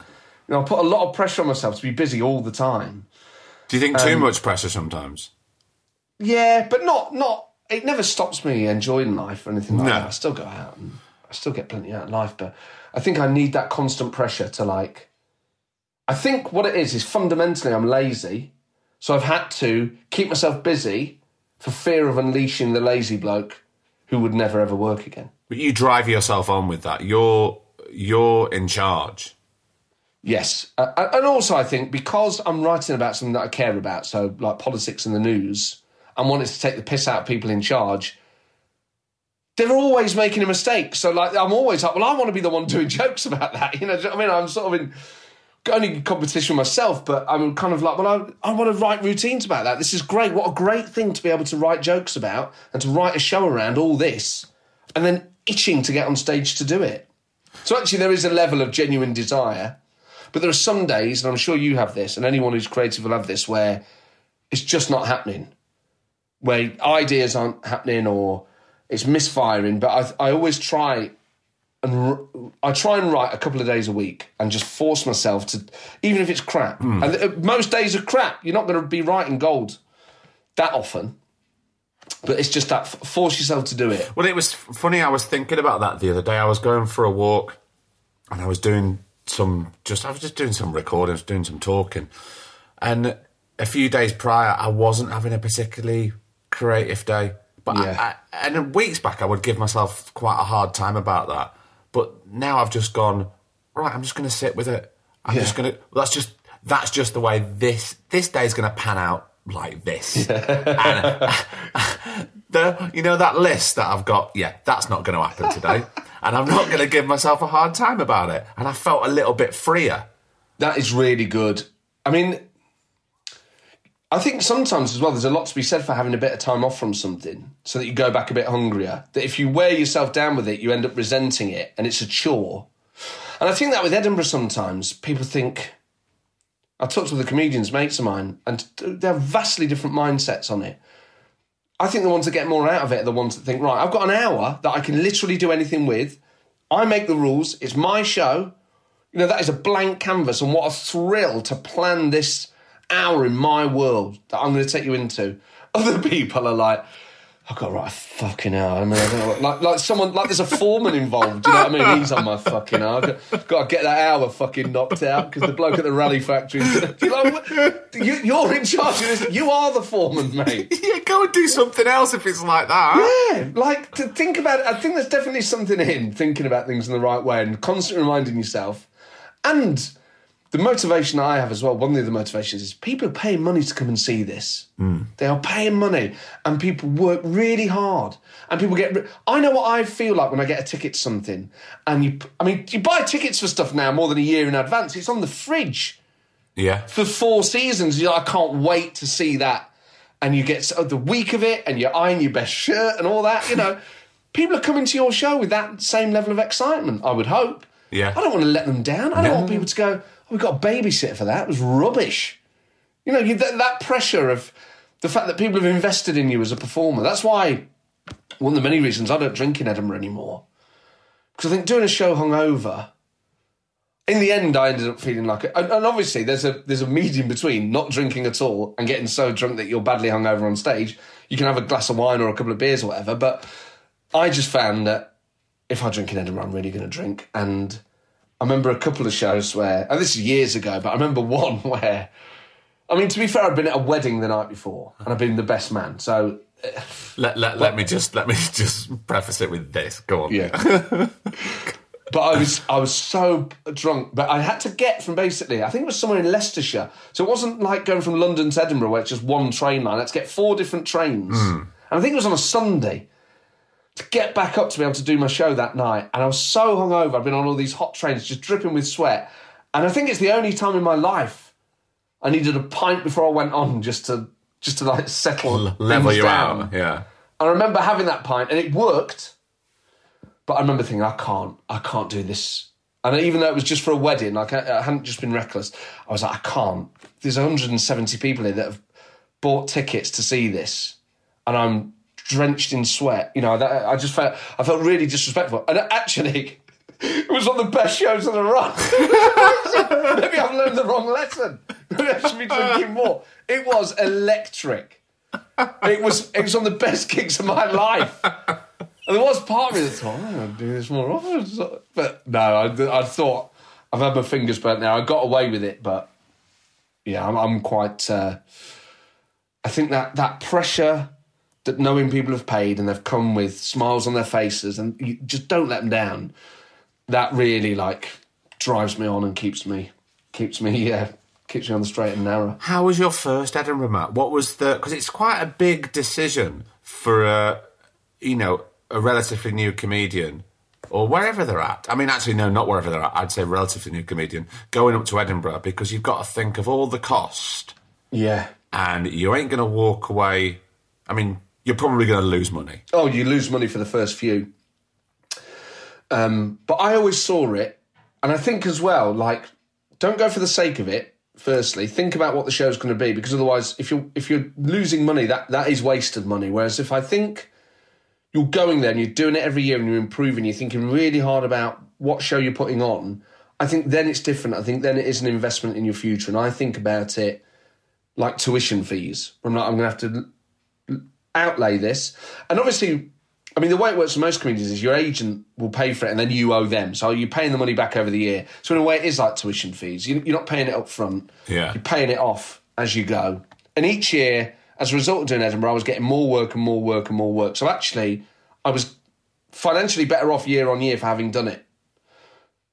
You know, I put a lot of pressure on myself to be busy all the time. Do you think too Um, much pressure sometimes? Yeah, but not not. It never stops me enjoying life or anything like No. that. I still go out and I still get plenty out of life, but I think I need that constant pressure to like. I think what it is is fundamentally I'm lazy, so I've had to keep myself busy for fear of unleashing the lazy bloke who would never ever work again. But you drive yourself on with that. You're you're in charge. Yes, uh, and also I think because I'm writing about something that I care about, so like politics and the news, and wanting to take the piss out of people in charge, they're always making a mistake. So like I'm always like, well, I want to be the one doing jokes about that. You know, you know what I mean, I'm sort of in only competition myself, but I'm kind of like, well, I, I want to write routines about that. This is great. What a great thing to be able to write jokes about and to write a show around all this, and then itching to get on stage to do it. So actually, there is a level of genuine desire, but there are some days, and I'm sure you have this, and anyone who's creative will have this, where it's just not happening, where ideas aren't happening or it's misfiring. But I, I always try and r- I try and write a couple of days a week and just force myself to, even if it's crap. And uh, most days are crap. You're not going to be writing gold that often. But it's just that f- force yourself to do it. Well, it was funny. I was thinking about that the other day. I was going for a walk, and I was doing some just. I was just doing some recording, I was doing some talking, and a few days prior, I wasn't having a particularly creative day. But I, I, and weeks back, I would give myself quite a hard time about that. But now I've just gone right. I'm just going to sit with it. I'm Yeah. just going to. That's just that's just the way this this day is going to pan out like this. And, the you know that list that I've got. Yeah, that's not going to happen today, and I'm not going to give myself a hard time about it. And I felt a little bit freer. That is really good. I mean, I think sometimes as well, there's a lot to be said for having a bit of time off from something so that you go back a bit hungrier. That if you wear yourself down with it, you end up resenting it and it's a chore. And I think that with Edinburgh sometimes, people think. I talked to the comedians, mates of mine, and they have vastly different mindsets on it. I think the ones that get more out of it are the ones that think, right, I've got an hour that I can literally do anything with. I make the rules. It's my show. You know, that is a blank canvas, and what a thrill to plan this hour in my world that I'm going to take you into. Other people are like, I've got to write a fucking hour. I mean, I don't know, what- like, like someone, like there's a foreman involved. You know what I mean? He's on my fucking hour. I've got, got to get that hour fucking knocked out because the bloke at the Raleigh factory is going to. You know, you, you're in charge of this. You are the foreman, mate. yeah, go and do something else if it's like that. Yeah, like to think about it. I think there's definitely something in thinking about things in the right way and constantly reminding yourself. And the motivation I have as well, one of the motivations is people are paying money to come and see this. Hmm. They are paying money and people work really hard. And people get. re- I know what I feel like when I get a ticket to something. And you, I mean, you buy tickets for stuff now more than a year in advance. It's on the fridge Yeah. for four seasons. You're like, I can't wait to see that. And you get so- uh, the week of it, and you're eyeing your best shirt and all that. You know, people are coming to your show with that same level of excitement. I would hope. Yeah. I don't want to let them down. I don't No. want people to go, we got a babysitter for that. It was rubbish. You know, that, pressure of the fact that people have invested in you as a performer. That's why one of the many reasons I don't drink in Edinburgh anymore. Because I think doing a show hungover, in the end, I ended up feeling like, and, and obviously there's a there's a medium between not drinking at all and getting so drunk that you're badly hungover on stage. You can have a glass of wine or a couple of beers or whatever, but I just found that if I drink in Edinburgh, I'm really going to drink. And I remember a couple of shows where, and this is years ago, but I remember one where, I mean, to be fair, I'd been at a wedding the night before and I'd been the best man. So eh. Let, let, let me just let me just preface it with this. Go on. Yeah. But I was I was so drunk, but I had to get from basically I think it was somewhere in Leicestershire, so it wasn't like going from London to Edinburgh where it's just one train line. I had to get four different trains, hmm. and I think it was on a Sunday to get back up to be able to do my show that night. And I was so hungover. I've been on all these hot trains, just dripping with sweat, and I think it's the only time in my life I needed a pint before I went on just to just to like settle Level things you down. out. Yeah. I remember having that pint and it worked. But I remember thinking, I can't, I can't do this. And even though it was just for a wedding, like I, I hadn't just been reckless, I was like, I can't. There's 170 people here that have bought tickets to see this, and I'm drenched in sweat. You know, that, I just felt, I felt really disrespectful. And actually, it was one of the best shows of the run. Maybe I've learned the wrong lesson. I should be drinking more. It was electric. It was it was one of the best gigs of my life. And there was part of me that thought, I'm going to do this more often. But no, I, I thought, I've had my fingers burnt now. I got away with it, but yeah, I'm, I'm quite. Uh, I think that that pressure that knowing people have paid and they've come with smiles on their faces and you just don't let them down. That really like drives me on and keeps me keeps me yeah keeps me on the straight and narrow. How was your first Edinburgh Matt? What was the because it's quite a big decision for a you know a relatively new comedian or wherever they're at. I mean, actually, no, not wherever they're at. I'd say relatively new comedian going up to Edinburgh because you've got to think of all the cost, Yeah. and you ain't going to walk away. I mean, you're probably going to lose money. Oh, you lose money for the first few. Um, but I always saw it, and I think as well, like, don't go for the sake of it. Firstly, think about what the show's going to be, because otherwise, if you're if you're losing money, that that is wasted money. Whereas if I think you're going there and you're doing it every year and you're improving, you're thinking really hard about what show you're putting on. I think then it's different. I think then it is an investment in your future, and I think about it like tuition fees. I'm like, I'm going to have to outlay this. And obviously, I mean, the way it works for most comedians is your agent will pay for it and then you owe them. So you're paying the money back over the year. So in a way, it is like tuition fees. You- You're not paying it up front. Yeah. You're paying it off as you go. And each year, as a result of doing Edinburgh, I was getting more work and more work and more work. So actually, I was financially better off year on year for having done it.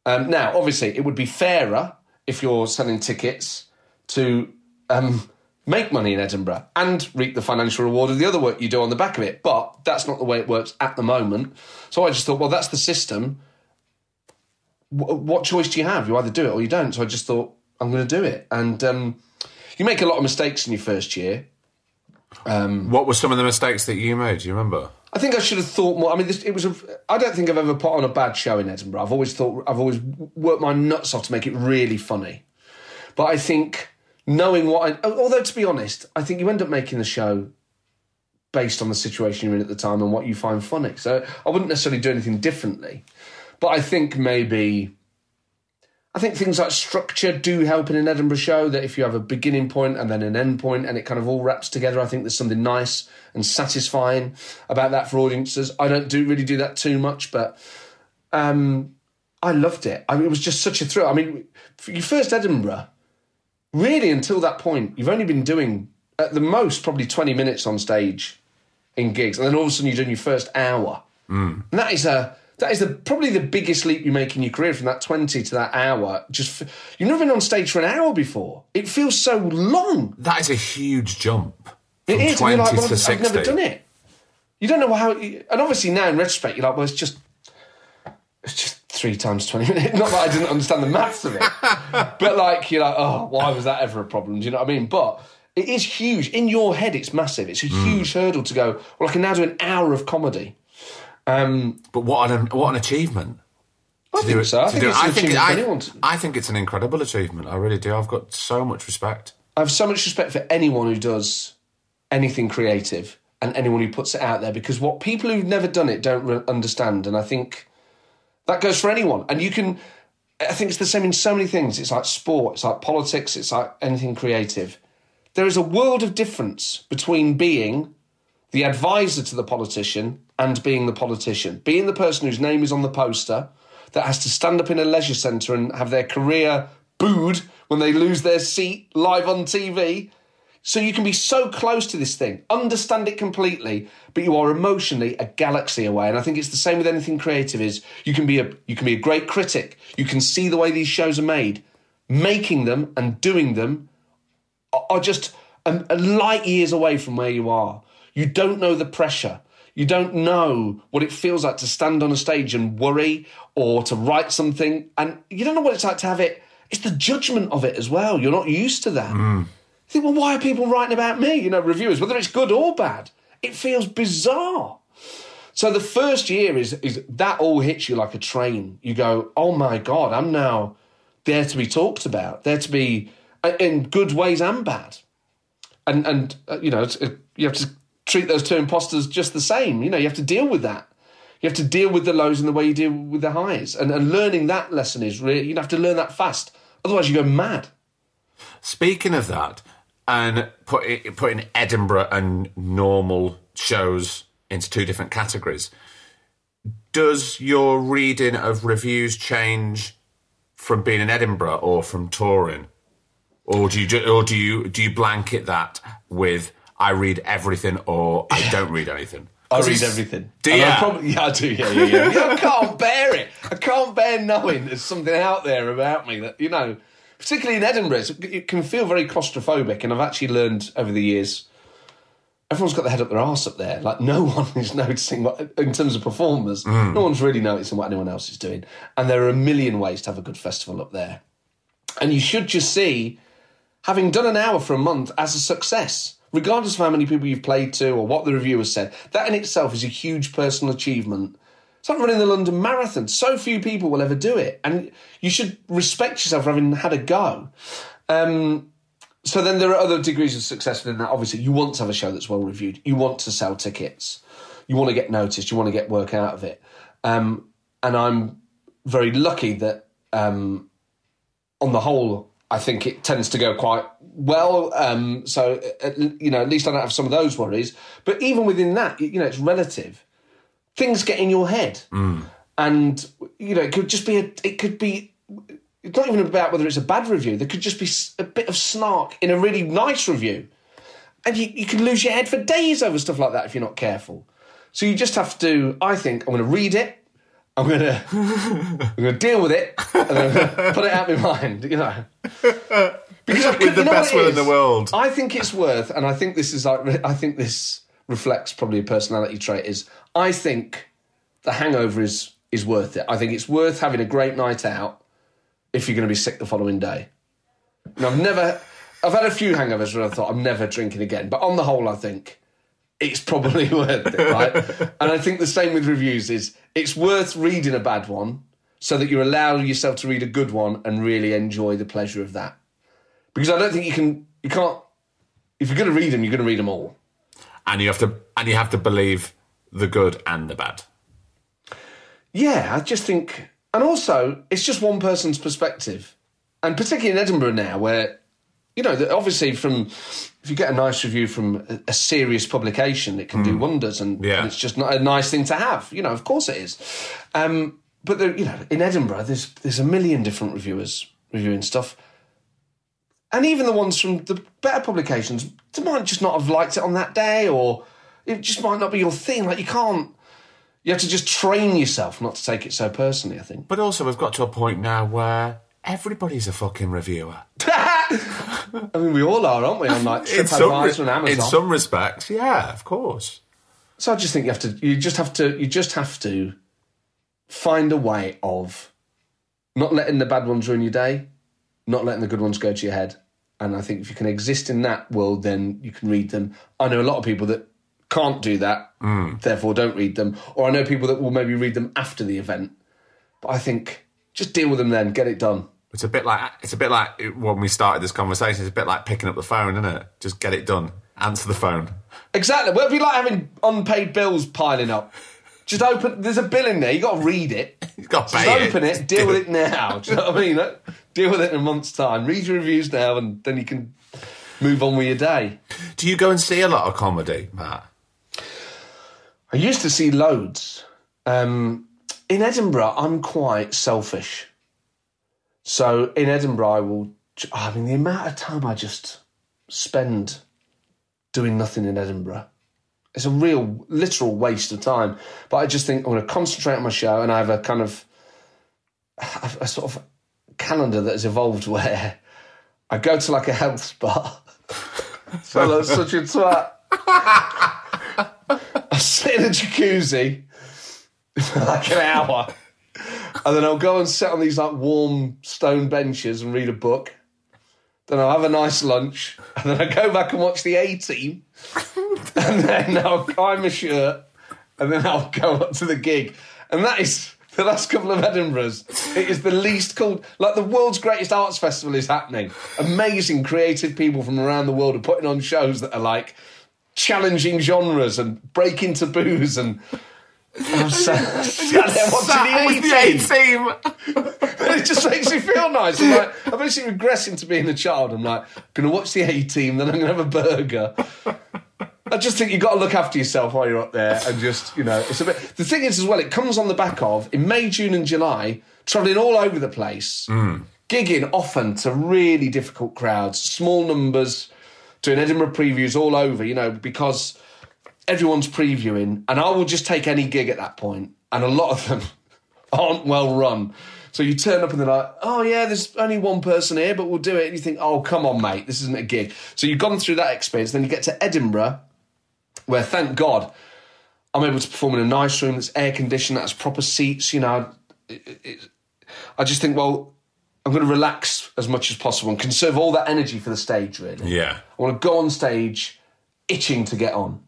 Um, now, obviously, it would be fairer if you're selling tickets to um, make money in Edinburgh and reap the financial reward of the other work you do on the back of it. But that's not the way it works at the moment. So I just thought, well, that's the system. W- what choice do you have? You either do it or you don't. So I just thought, I'm going to do it. And um, you make a lot of mistakes in your first year. Um, What were some of the mistakes that you made? Do you remember? I think I should have thought more. I mean, this, it was. A, I don't think I've ever put on a bad show in Edinburgh. I've always thought I've always worked my nuts off to make it really funny. But I think knowing what, I, although to be honest, I think you end up making the show based on the situation you're in at the time and what you find funny. So I wouldn't necessarily do anything differently. But I think maybe. I think things like structure do help in an Edinburgh show. That if you have a beginning point and then an end point, and it kind of all wraps together, I think there's something nice and satisfying about that for audiences. I don't do really do that too much, but um, I loved it. I mean, it was just such a thrill. I mean, your first Edinburgh, really until that point, you've only been doing at the most probably 20 minutes on stage in gigs, and then all of a sudden you're doing your first hour. Mm. And that is a that is the probably the biggest leap you make in your career from that 20 to that hour. Just f- you've never been on stage for an hour before. It feels so long. That is a huge jump. It is. and you're 20 like, well, to I've, I've never 60. done it. You don't know how. And obviously now in retrospect, you're like, well, it's just it's just three times 20 minutes. Not that I didn't understand the maths of it, but like you're like, oh, why was that ever a problem? Do you know what I mean? But it is huge in your head. It's massive. It's a Mm. huge hurdle to go. Well, I can now do an hour of comedy. Um, but what an what an achievement! I think do it- so. I think it's an I think I, I think it's an incredible achievement. I really do. I've got so much respect. I have so much respect for anyone who does anything creative and anyone who puts it out there because what people who've never done it don't re- understand. And I think that goes for anyone. And you can, I think it's the same in so many things. It's like sport, it's like politics, it's like anything creative. There is a world of difference between being the advisor to the politician and being the politician. Being the person whose name is on the poster that has to stand up in a leisure centre and have their career booed when they lose their seat live on TV. So you can be so close to this thing, understand it completely, but you are emotionally a galaxy away. And I think it's the same with anything creative is you can be a you can be a great critic. You can see the way these shows are made. Making them and doing them are- just a, a light years away from where you are. You don't know the pressure. You don't know what it feels like to stand on a stage and worry or to write something. And you don't know what it's like to have it. It's the judgment of it as well. You're not used to that. Mm. Think, well, why are people writing about me? You know, reviewers, whether it's good or bad. It feels bizarre. So the first year is is that all hits you like a train. You go, oh my god, I'm now there to be talked about, there to be uh, in good ways and bad, and and uh, you know uh, you have to treat those two imposters just the same. You know, you have to deal with that. You have to deal with the lows in the way you deal with the highs, and and learning that lesson is really you have to learn that fast. Otherwise, you go mad. Speaking of that, and put it, putting Edinburgh and normal shows into two different categories, does your reading of reviews change from being in Edinburgh or from touring, or do you or do you do you blanket that with I read everything or I don't read anything? I read everything. Do you? I probably, yeah, I do. Yeah, yeah. Yeah, I can't bear it. I can't bear knowing there's something out there about me that you know. Particularly in Edinburgh, it can feel very claustrophobic, and I've actually learned over the years everyone's got their head up their arse up there. Like no one is noticing what, in terms of performers. Hmm. No one's really noticing what anyone else is doing. And there are a million ways to have a good festival up there. And you should just see having done an hour for a month as a success, regardless of how many people you've played to or what the reviewers said. That in itself is a huge personal achievement. It's like running the London Marathon. So few people will ever do it. And you should respect yourself for having had a go. Um, so then there are other degrees of success within that. Obviously, you want to have a show that's well reviewed. You want to sell tickets. You want to get noticed. You want to get work out of it. Um, and I'm very lucky that, um, on the whole, I think it tends to go quite well. Um, so at, you know, at least I don't have some of those worries. But even within that, you know, it's relative. Things get in your head, mm. and you know, it could just be a. It could be it's not even about whether it's a bad review. There could just be a bit of snark in a really nice review. And you, you can lose your head for days over stuff like that if you're not careful. So you just have to, I think, I'm going to read it, I'm going to I'm going to deal with it, and then I'm going to put it out of my mind, you know. Because I With the best will in the world. I think it's worth, and I think this is like, I think this reflects probably a personality trait. Is I think the hangover is is worth it. I think it's worth having a great night out if you're going to be sick the following day. And I've never, I've had a few hangovers where I thought I'm never drinking again, but on the whole, I think it's probably worth it, right? and I think the same with reviews is it's worth reading a bad one so that you allow yourself to read a good one and really enjoy the pleasure of that. Because I don't think you can, you can't. If you're going to read them, you're going to read them all. And you have to and you have to believe the good and the bad. Yeah, I just think, and also it's just one person's perspective, and particularly in Edinburgh now, where you know, obviously from if you get a nice review from a, a serious publication, it can do wonders, and, and it's just not a nice thing to have. You know, of course it is. Um, but there, you know, in Edinburgh, there's there's a million different reviewers reviewing stuff. And even the ones from the better publications, they might just not have liked it on that day, or it just might not be your thing. Like you can't, you have to just train yourself not to take it so personally. I think. But also, we've got to a point now where everybody's a fucking reviewer. I mean, we all are, aren't we? On like TripAdvisor and Amazon. in some respects, yeah, of course. So I just think you have to. You just have to. You just have to find a way of not letting the bad ones ruin your day, not letting the good ones go to your head. And I think if you can exist in that world, then you can read them. I know a lot of people that can't do that, therefore don't read them. Or I know people that will maybe read them after the event. But I think just deal with them then, get it done. It's a bit like it's a bit like when we started this conversation. It's a bit like picking up the phone, isn't it? Just get it done. Answer the phone. Exactly. Well, it'd be like having unpaid bills piling up. Just open. There's a bill in there. You got to read it. You got to Just pay it. open it. Deal with it now. Do you know what I mean? Deal with it in a month's time. Read your reviews now, and then you can move on with your day. Do you go and see a lot of comedy, Matt? I used to see loads. Um, in Edinburgh, I'm quite selfish. So in Edinburgh, I will. I mean, the amount of time I just spend doing nothing in Edinburgh. It's a real, literal waste of time. But I just think I'm going to concentrate on my show, and I have a kind of a, sort of calendar that has evolved where I go to like a health spa. so that's such a twat. Sit in a jacuzzi for like an hour, and then I'll go and sit on these like warm stone benches and read a book. Then I'll have a nice lunch, and then I go back and watch the A Team, and then I'll tie my shirt, and then I'll go up to the gig, and that is. The last couple of Edinburghs, it is the least called. Like the world's greatest arts festival is happening. Amazing creative people from around the world are putting on shows that are like challenging genres and breaking taboos and. I'm sat, sat there watching the A team. it just makes me feel nice. I'm like, I'm actually regressing to being a child. I'm like, going to watch the A team, then I'm going to have a burger. I just think you've got to look after yourself while you're up there and just, you know, it's a bit. The thing is, as well, it comes on the back of, in May, June, and July, travelling all over the place, mm. gigging often to really difficult crowds, small numbers, doing Edinburgh previews all over, you know, because everyone's previewing, and I will just take any gig at that point, and a lot of them aren't well run. So you turn up and they're like, oh yeah, there's only one person here, but we'll do it. And you think, oh, come on, mate, this isn't a gig. So you've gone through that experience, then you get to Edinburgh, where thank God I'm able to perform in a nice room that's air conditioned, that has proper seats. You know, it, it, I just think, well, I'm going to relax as much as possible and conserve all that energy for the stage. Really, Yeah. I want to go on stage itching to get on.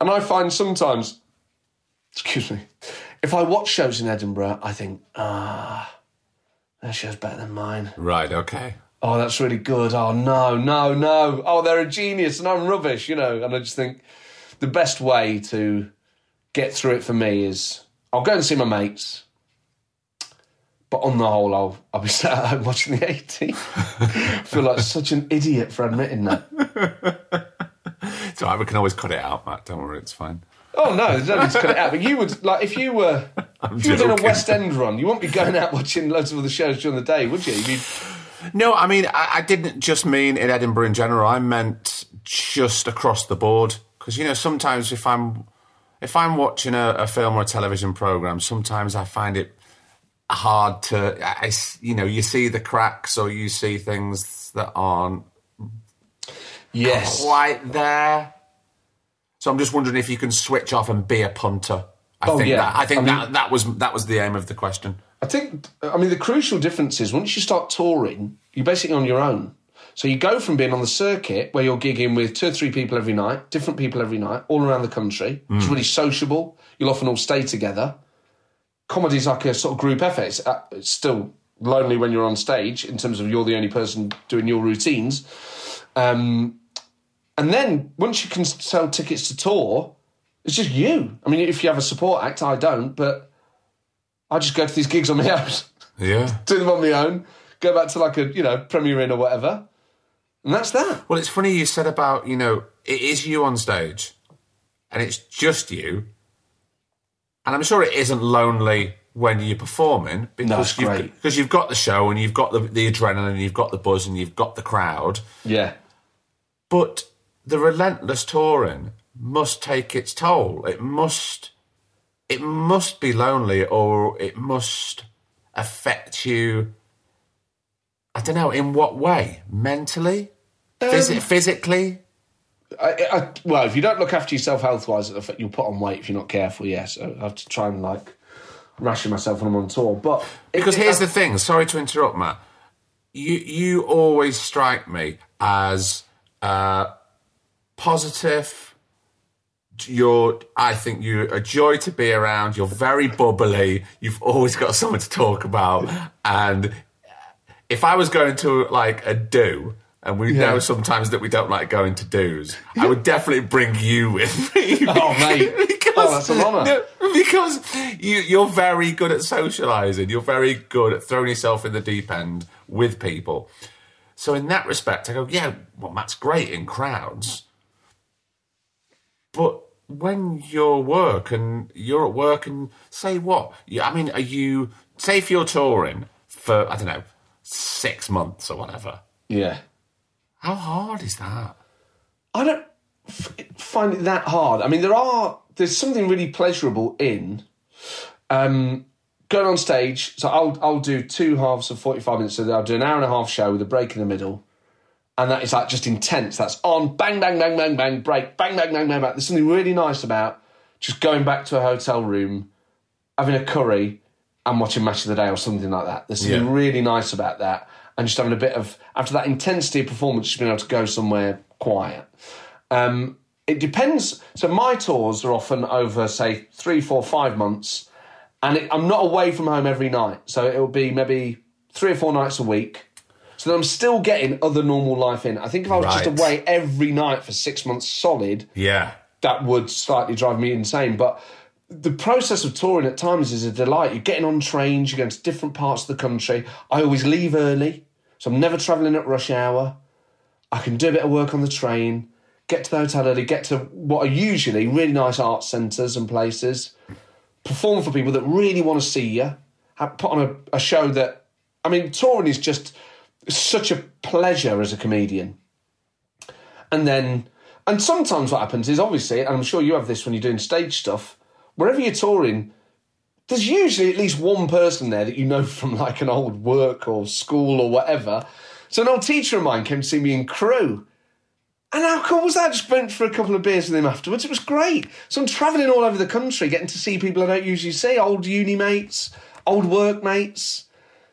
And I find sometimes, excuse me, if I watch shows in Edinburgh, I think, ah, their show's better than mine. Right. Okay. Oh, that's really good. Oh, no, no, no. Oh, they're a genius and I'm rubbish, you know. And I just think the best way to get through it for me is I'll go and see my mates. But on the whole, I'll, I'll be sat at home watching the A Team. I feel like such an idiot for admitting that. So I can always cut it out, Matt. Don't worry, it's fine. Oh no, there's no need to cut it out. But you would like if you were I'm if you were doing a. West End run, you wouldn't be going out watching loads of other shows during the day, would you? You'd No, I mean, I, I didn't just mean in Edinburgh in general. I meant just across the board. Because you know, sometimes if I'm if I'm watching a, a film or a television program, sometimes I find it hard to, I, you know, you see the cracks or you see things that aren't yes, quite there. So I'm just wondering if you can switch off and be a punter. I Oh, think yeah. that I think I mean- that that was that was the aim of the question. I think. I mean, the crucial difference is once you start touring, you're basically on your own. So you go from being on the circuit where you're gigging with two or three people every night, different people every night, all around the country. It's Mm. really sociable. You'll often all stay together. Comedy's like a sort of group effort. It's, uh, it's still lonely when you're on stage in terms of you're the only person doing your routines. Um, and then once you can sell tickets to tour, it's just you. I mean, if you have a support act, I don't, but I just go to these gigs on my own, Yeah. do them on my own, go back to like a you know Premier Inn or whatever, and that's that. Well, it's funny you said about, you know, it is you on stage and it's just you. And I'm sure it isn't lonely when you're performing because, it's you've, because you've got the show and you've got the, the adrenaline, you've got the buzz and you've got the crowd. Yeah, But the relentless touring must take its toll. It must it must be lonely or it must affect you I don't know, in what way? Mentally? Phys- Um, physically? I, I, well, if you don't look after yourself health wise, you'll put on weight if you're not careful. Yes, I have to try and like ration myself when I'm on tour. But it- Because here's the thing. Sorry to interrupt, Matt. You you always strike me as uh, positive. You're, I think you're a joy to be around. You're very bubbly. You've always got something to talk about. And if I was going to like a do, and we Yeah. know sometimes that we don't like going to do's, I would definitely bring you with me. Oh, mate. Oh, that's an honour. No, because you, you're very good at socialising. You're very good at throwing yourself in the deep end with people. So in that respect, I go, yeah, well, Matt's great in crowds. But when you're work and you're at work and say what? I mean, are you say if you're touring for I don't know six months or whatever? yeah, How hard is that? I don't f- find it that hard. I mean, there are there's something really pleasurable in um, going on stage. So I'll I'll do two halves of forty five minutes. So I'll do an hour and a half show with a break in the middle, and that is like just intense. That's on bang bang bang bang bang break bang bang bang bang bang. There's something really nice about just going back to a hotel room, having a curry, and watching Match of the Day or something like that. There's something Yeah. really nice about that, and just having a bit of after that intensity of performance, just being able to go somewhere quiet. Um, it depends. So my tours are often over, say, three, four, five months, and it, I'm not away from home every night. So it'll be maybe three or four nights a week. So I'm still getting other normal life in. I think if I was just away every night for six months solid, Yeah. that would slightly drive me insane. But the process of touring at times is a delight. You're getting on trains, you're going to different parts of the country. I always leave early, so I'm never travelling at rush hour. I can do a bit of work on the train, get to the hotel early, get to what are usually really nice art centres and places, perform for people that really want to see you, have, put on a, a show that, I mean, touring is just such a pleasure as a comedian. And then, and sometimes what happens is obviously, and I'm sure you have this when you're doing stage stuff, wherever you're touring, there's usually at least one person there that you know from like an old work or school or whatever. So an old teacher of mine came to see me in Crewe. And how cool was that? Just went for a couple of beers with him afterwards. It was great. So I'm travelling all over the country, getting to see people I don't usually see, old uni mates, old work mates.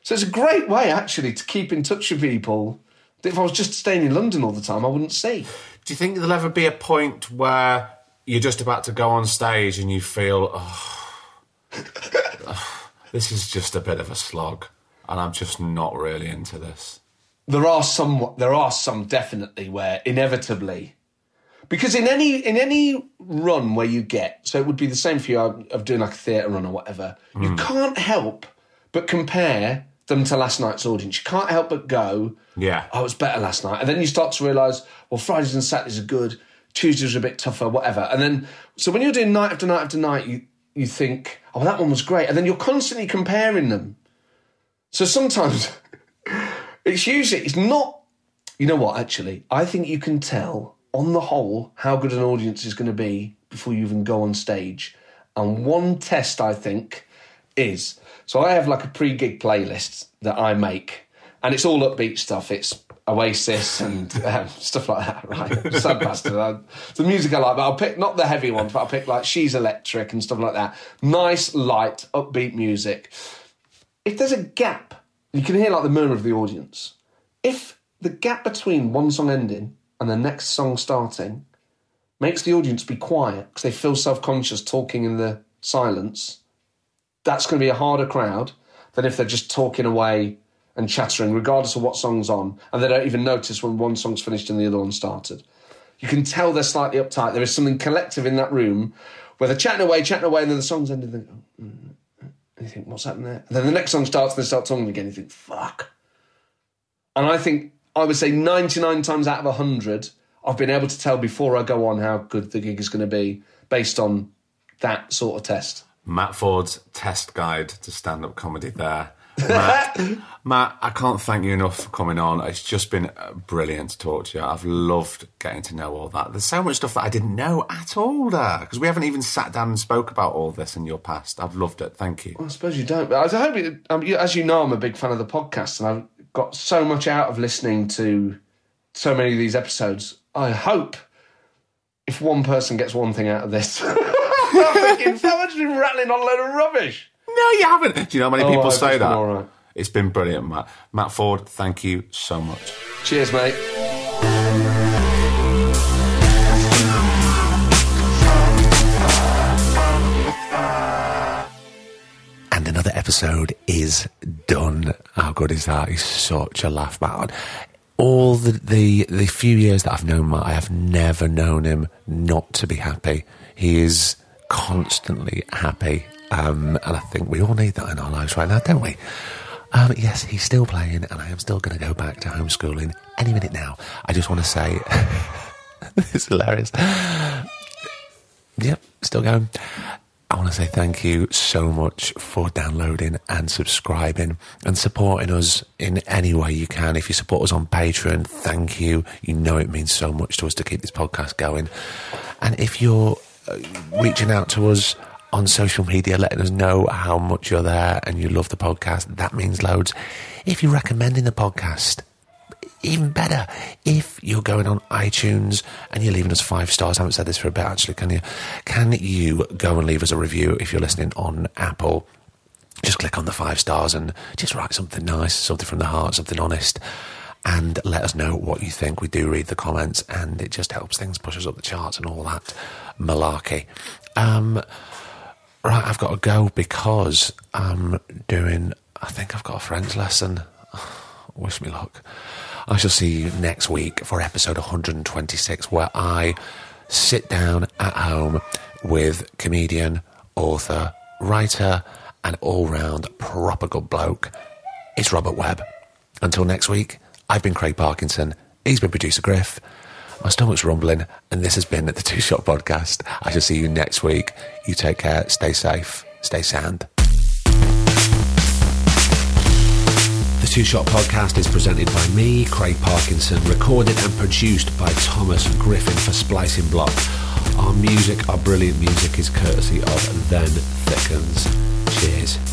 So it's a great way, actually, to keep in touch with people that if I was just staying in London all the time, I wouldn't see. Do you think there'll ever be a point where you're just about to go on stage and you feel, oh, this is just a bit of a slog, and I'm just not really into this? there are some there are some definitely where inevitably because in any in any run where you get so it would be the same for you of doing like a theatre run or whatever you Mm. can't help but compare them to last night's audience you can't help but go Yeah. oh it was better last night and then you start to realise well Fridays and Saturdays are good Tuesdays are a bit tougher whatever and then so when you're doing night after night after night you you think oh that one was great and then you're constantly comparing them so sometimes it's usually it's not. You know what? Actually, I think you can tell on the whole how good an audience is going to be before you even go on stage. And one test I think is so I have like a pre-gig playlist that I make, and it's all upbeat stuff. It's Oasis and um, stuff like that. Right? so bastard. I- The music I like, but I'll pick not the heavy ones, but I'll pick like She's Electric and stuff like that. Nice, light, upbeat music if there's a gap, you can hear like the murmur of the audience. If the gap between one song ending and the next song starting makes the audience be quiet because they feel self conscious talking in the silence, that's going to be a harder crowd than if they're just talking away and chattering, regardless of what song's on, and they don't even notice when one song's finished and the other one started. You can tell they're slightly uptight. There is something collective in that room where they're chatting away, chatting away, and then the song's ended. And go, "Mm, and you think, what's happened there? And then the next song starts and they start talking again. You think, fuck. And I think, I would say 99 times out of 100, I've been able to tell before I go on how good the gig is going to be based on that sort of test. Matt Forde's test guide to stand up comedy there. Matt, Matt, I can't thank you enough for coming on. It's just been brilliant to talk to you. I've loved getting to know all that. There's so much stuff that I didn't know at all there because we haven't even sat down and spoke about all this in your past. I've loved it. Thank you. I suppose you don't. But I hope, um, as you know, I'm a big fan of the podcast and I've got so much out of listening to so many of these episodes. I hope if one person gets one thing out of this, I'm thinking, so much been rattling on a load of rubbish. No, you haven't. Do you know how many Oh, people I hope say that? all right. It's been brilliant, Matt. Matt Forde, thank you so much. Cheers, mate. And another episode is done. How good is that? He's such a laugh, Matt. All the, the the few years that I've known Matt, I have never known him not to be happy. He is constantly happy, um, and I think we all need that in our lives right now, don't we? Um, yes, he's still playing, and I am still going to go back to homeschooling any minute now. I just want to say, it's hilarious. Yep, still going. I want to say thank you so much for downloading and subscribing and supporting us in any way you can. If you support us on Patreon, thank you. You know it means so much to us to keep this podcast going. And if you're uh, reaching out to us on social media, letting us know how much you're there and you love the podcast, that means loads. If you're recommending the podcast, even better if you're going on iTunes and you're leaving us five stars. I haven't said this for a bit actually. Can you? Can you go and leave us a review if you're listening on Apple? Just click on the five stars and just write something nice, something from the heart, something honest, and let us know what you think. We do read the comments, and it just helps things push us up the charts and all that malarkey. Um, right, I've got to go because I'm doing. I think I've got a French lesson. Wish me luck. I shall see you next week for episode 126, where I sit down at home with comedian, author, writer, and all round proper good bloke. It's Robert Webb. Until next week, I've been Craig Parkinson. He's been producer Griff. My stomach's rumbling, and this has been the Two Shot Podcast. I shall see you next week. You take care, stay safe, stay sound. The Two Shot Podcast is presented by me, Craig Parkinson, recorded and produced by Thomas Griffin for Splicing Block. Our music, our brilliant music, is courtesy of Then Thickens. Cheers.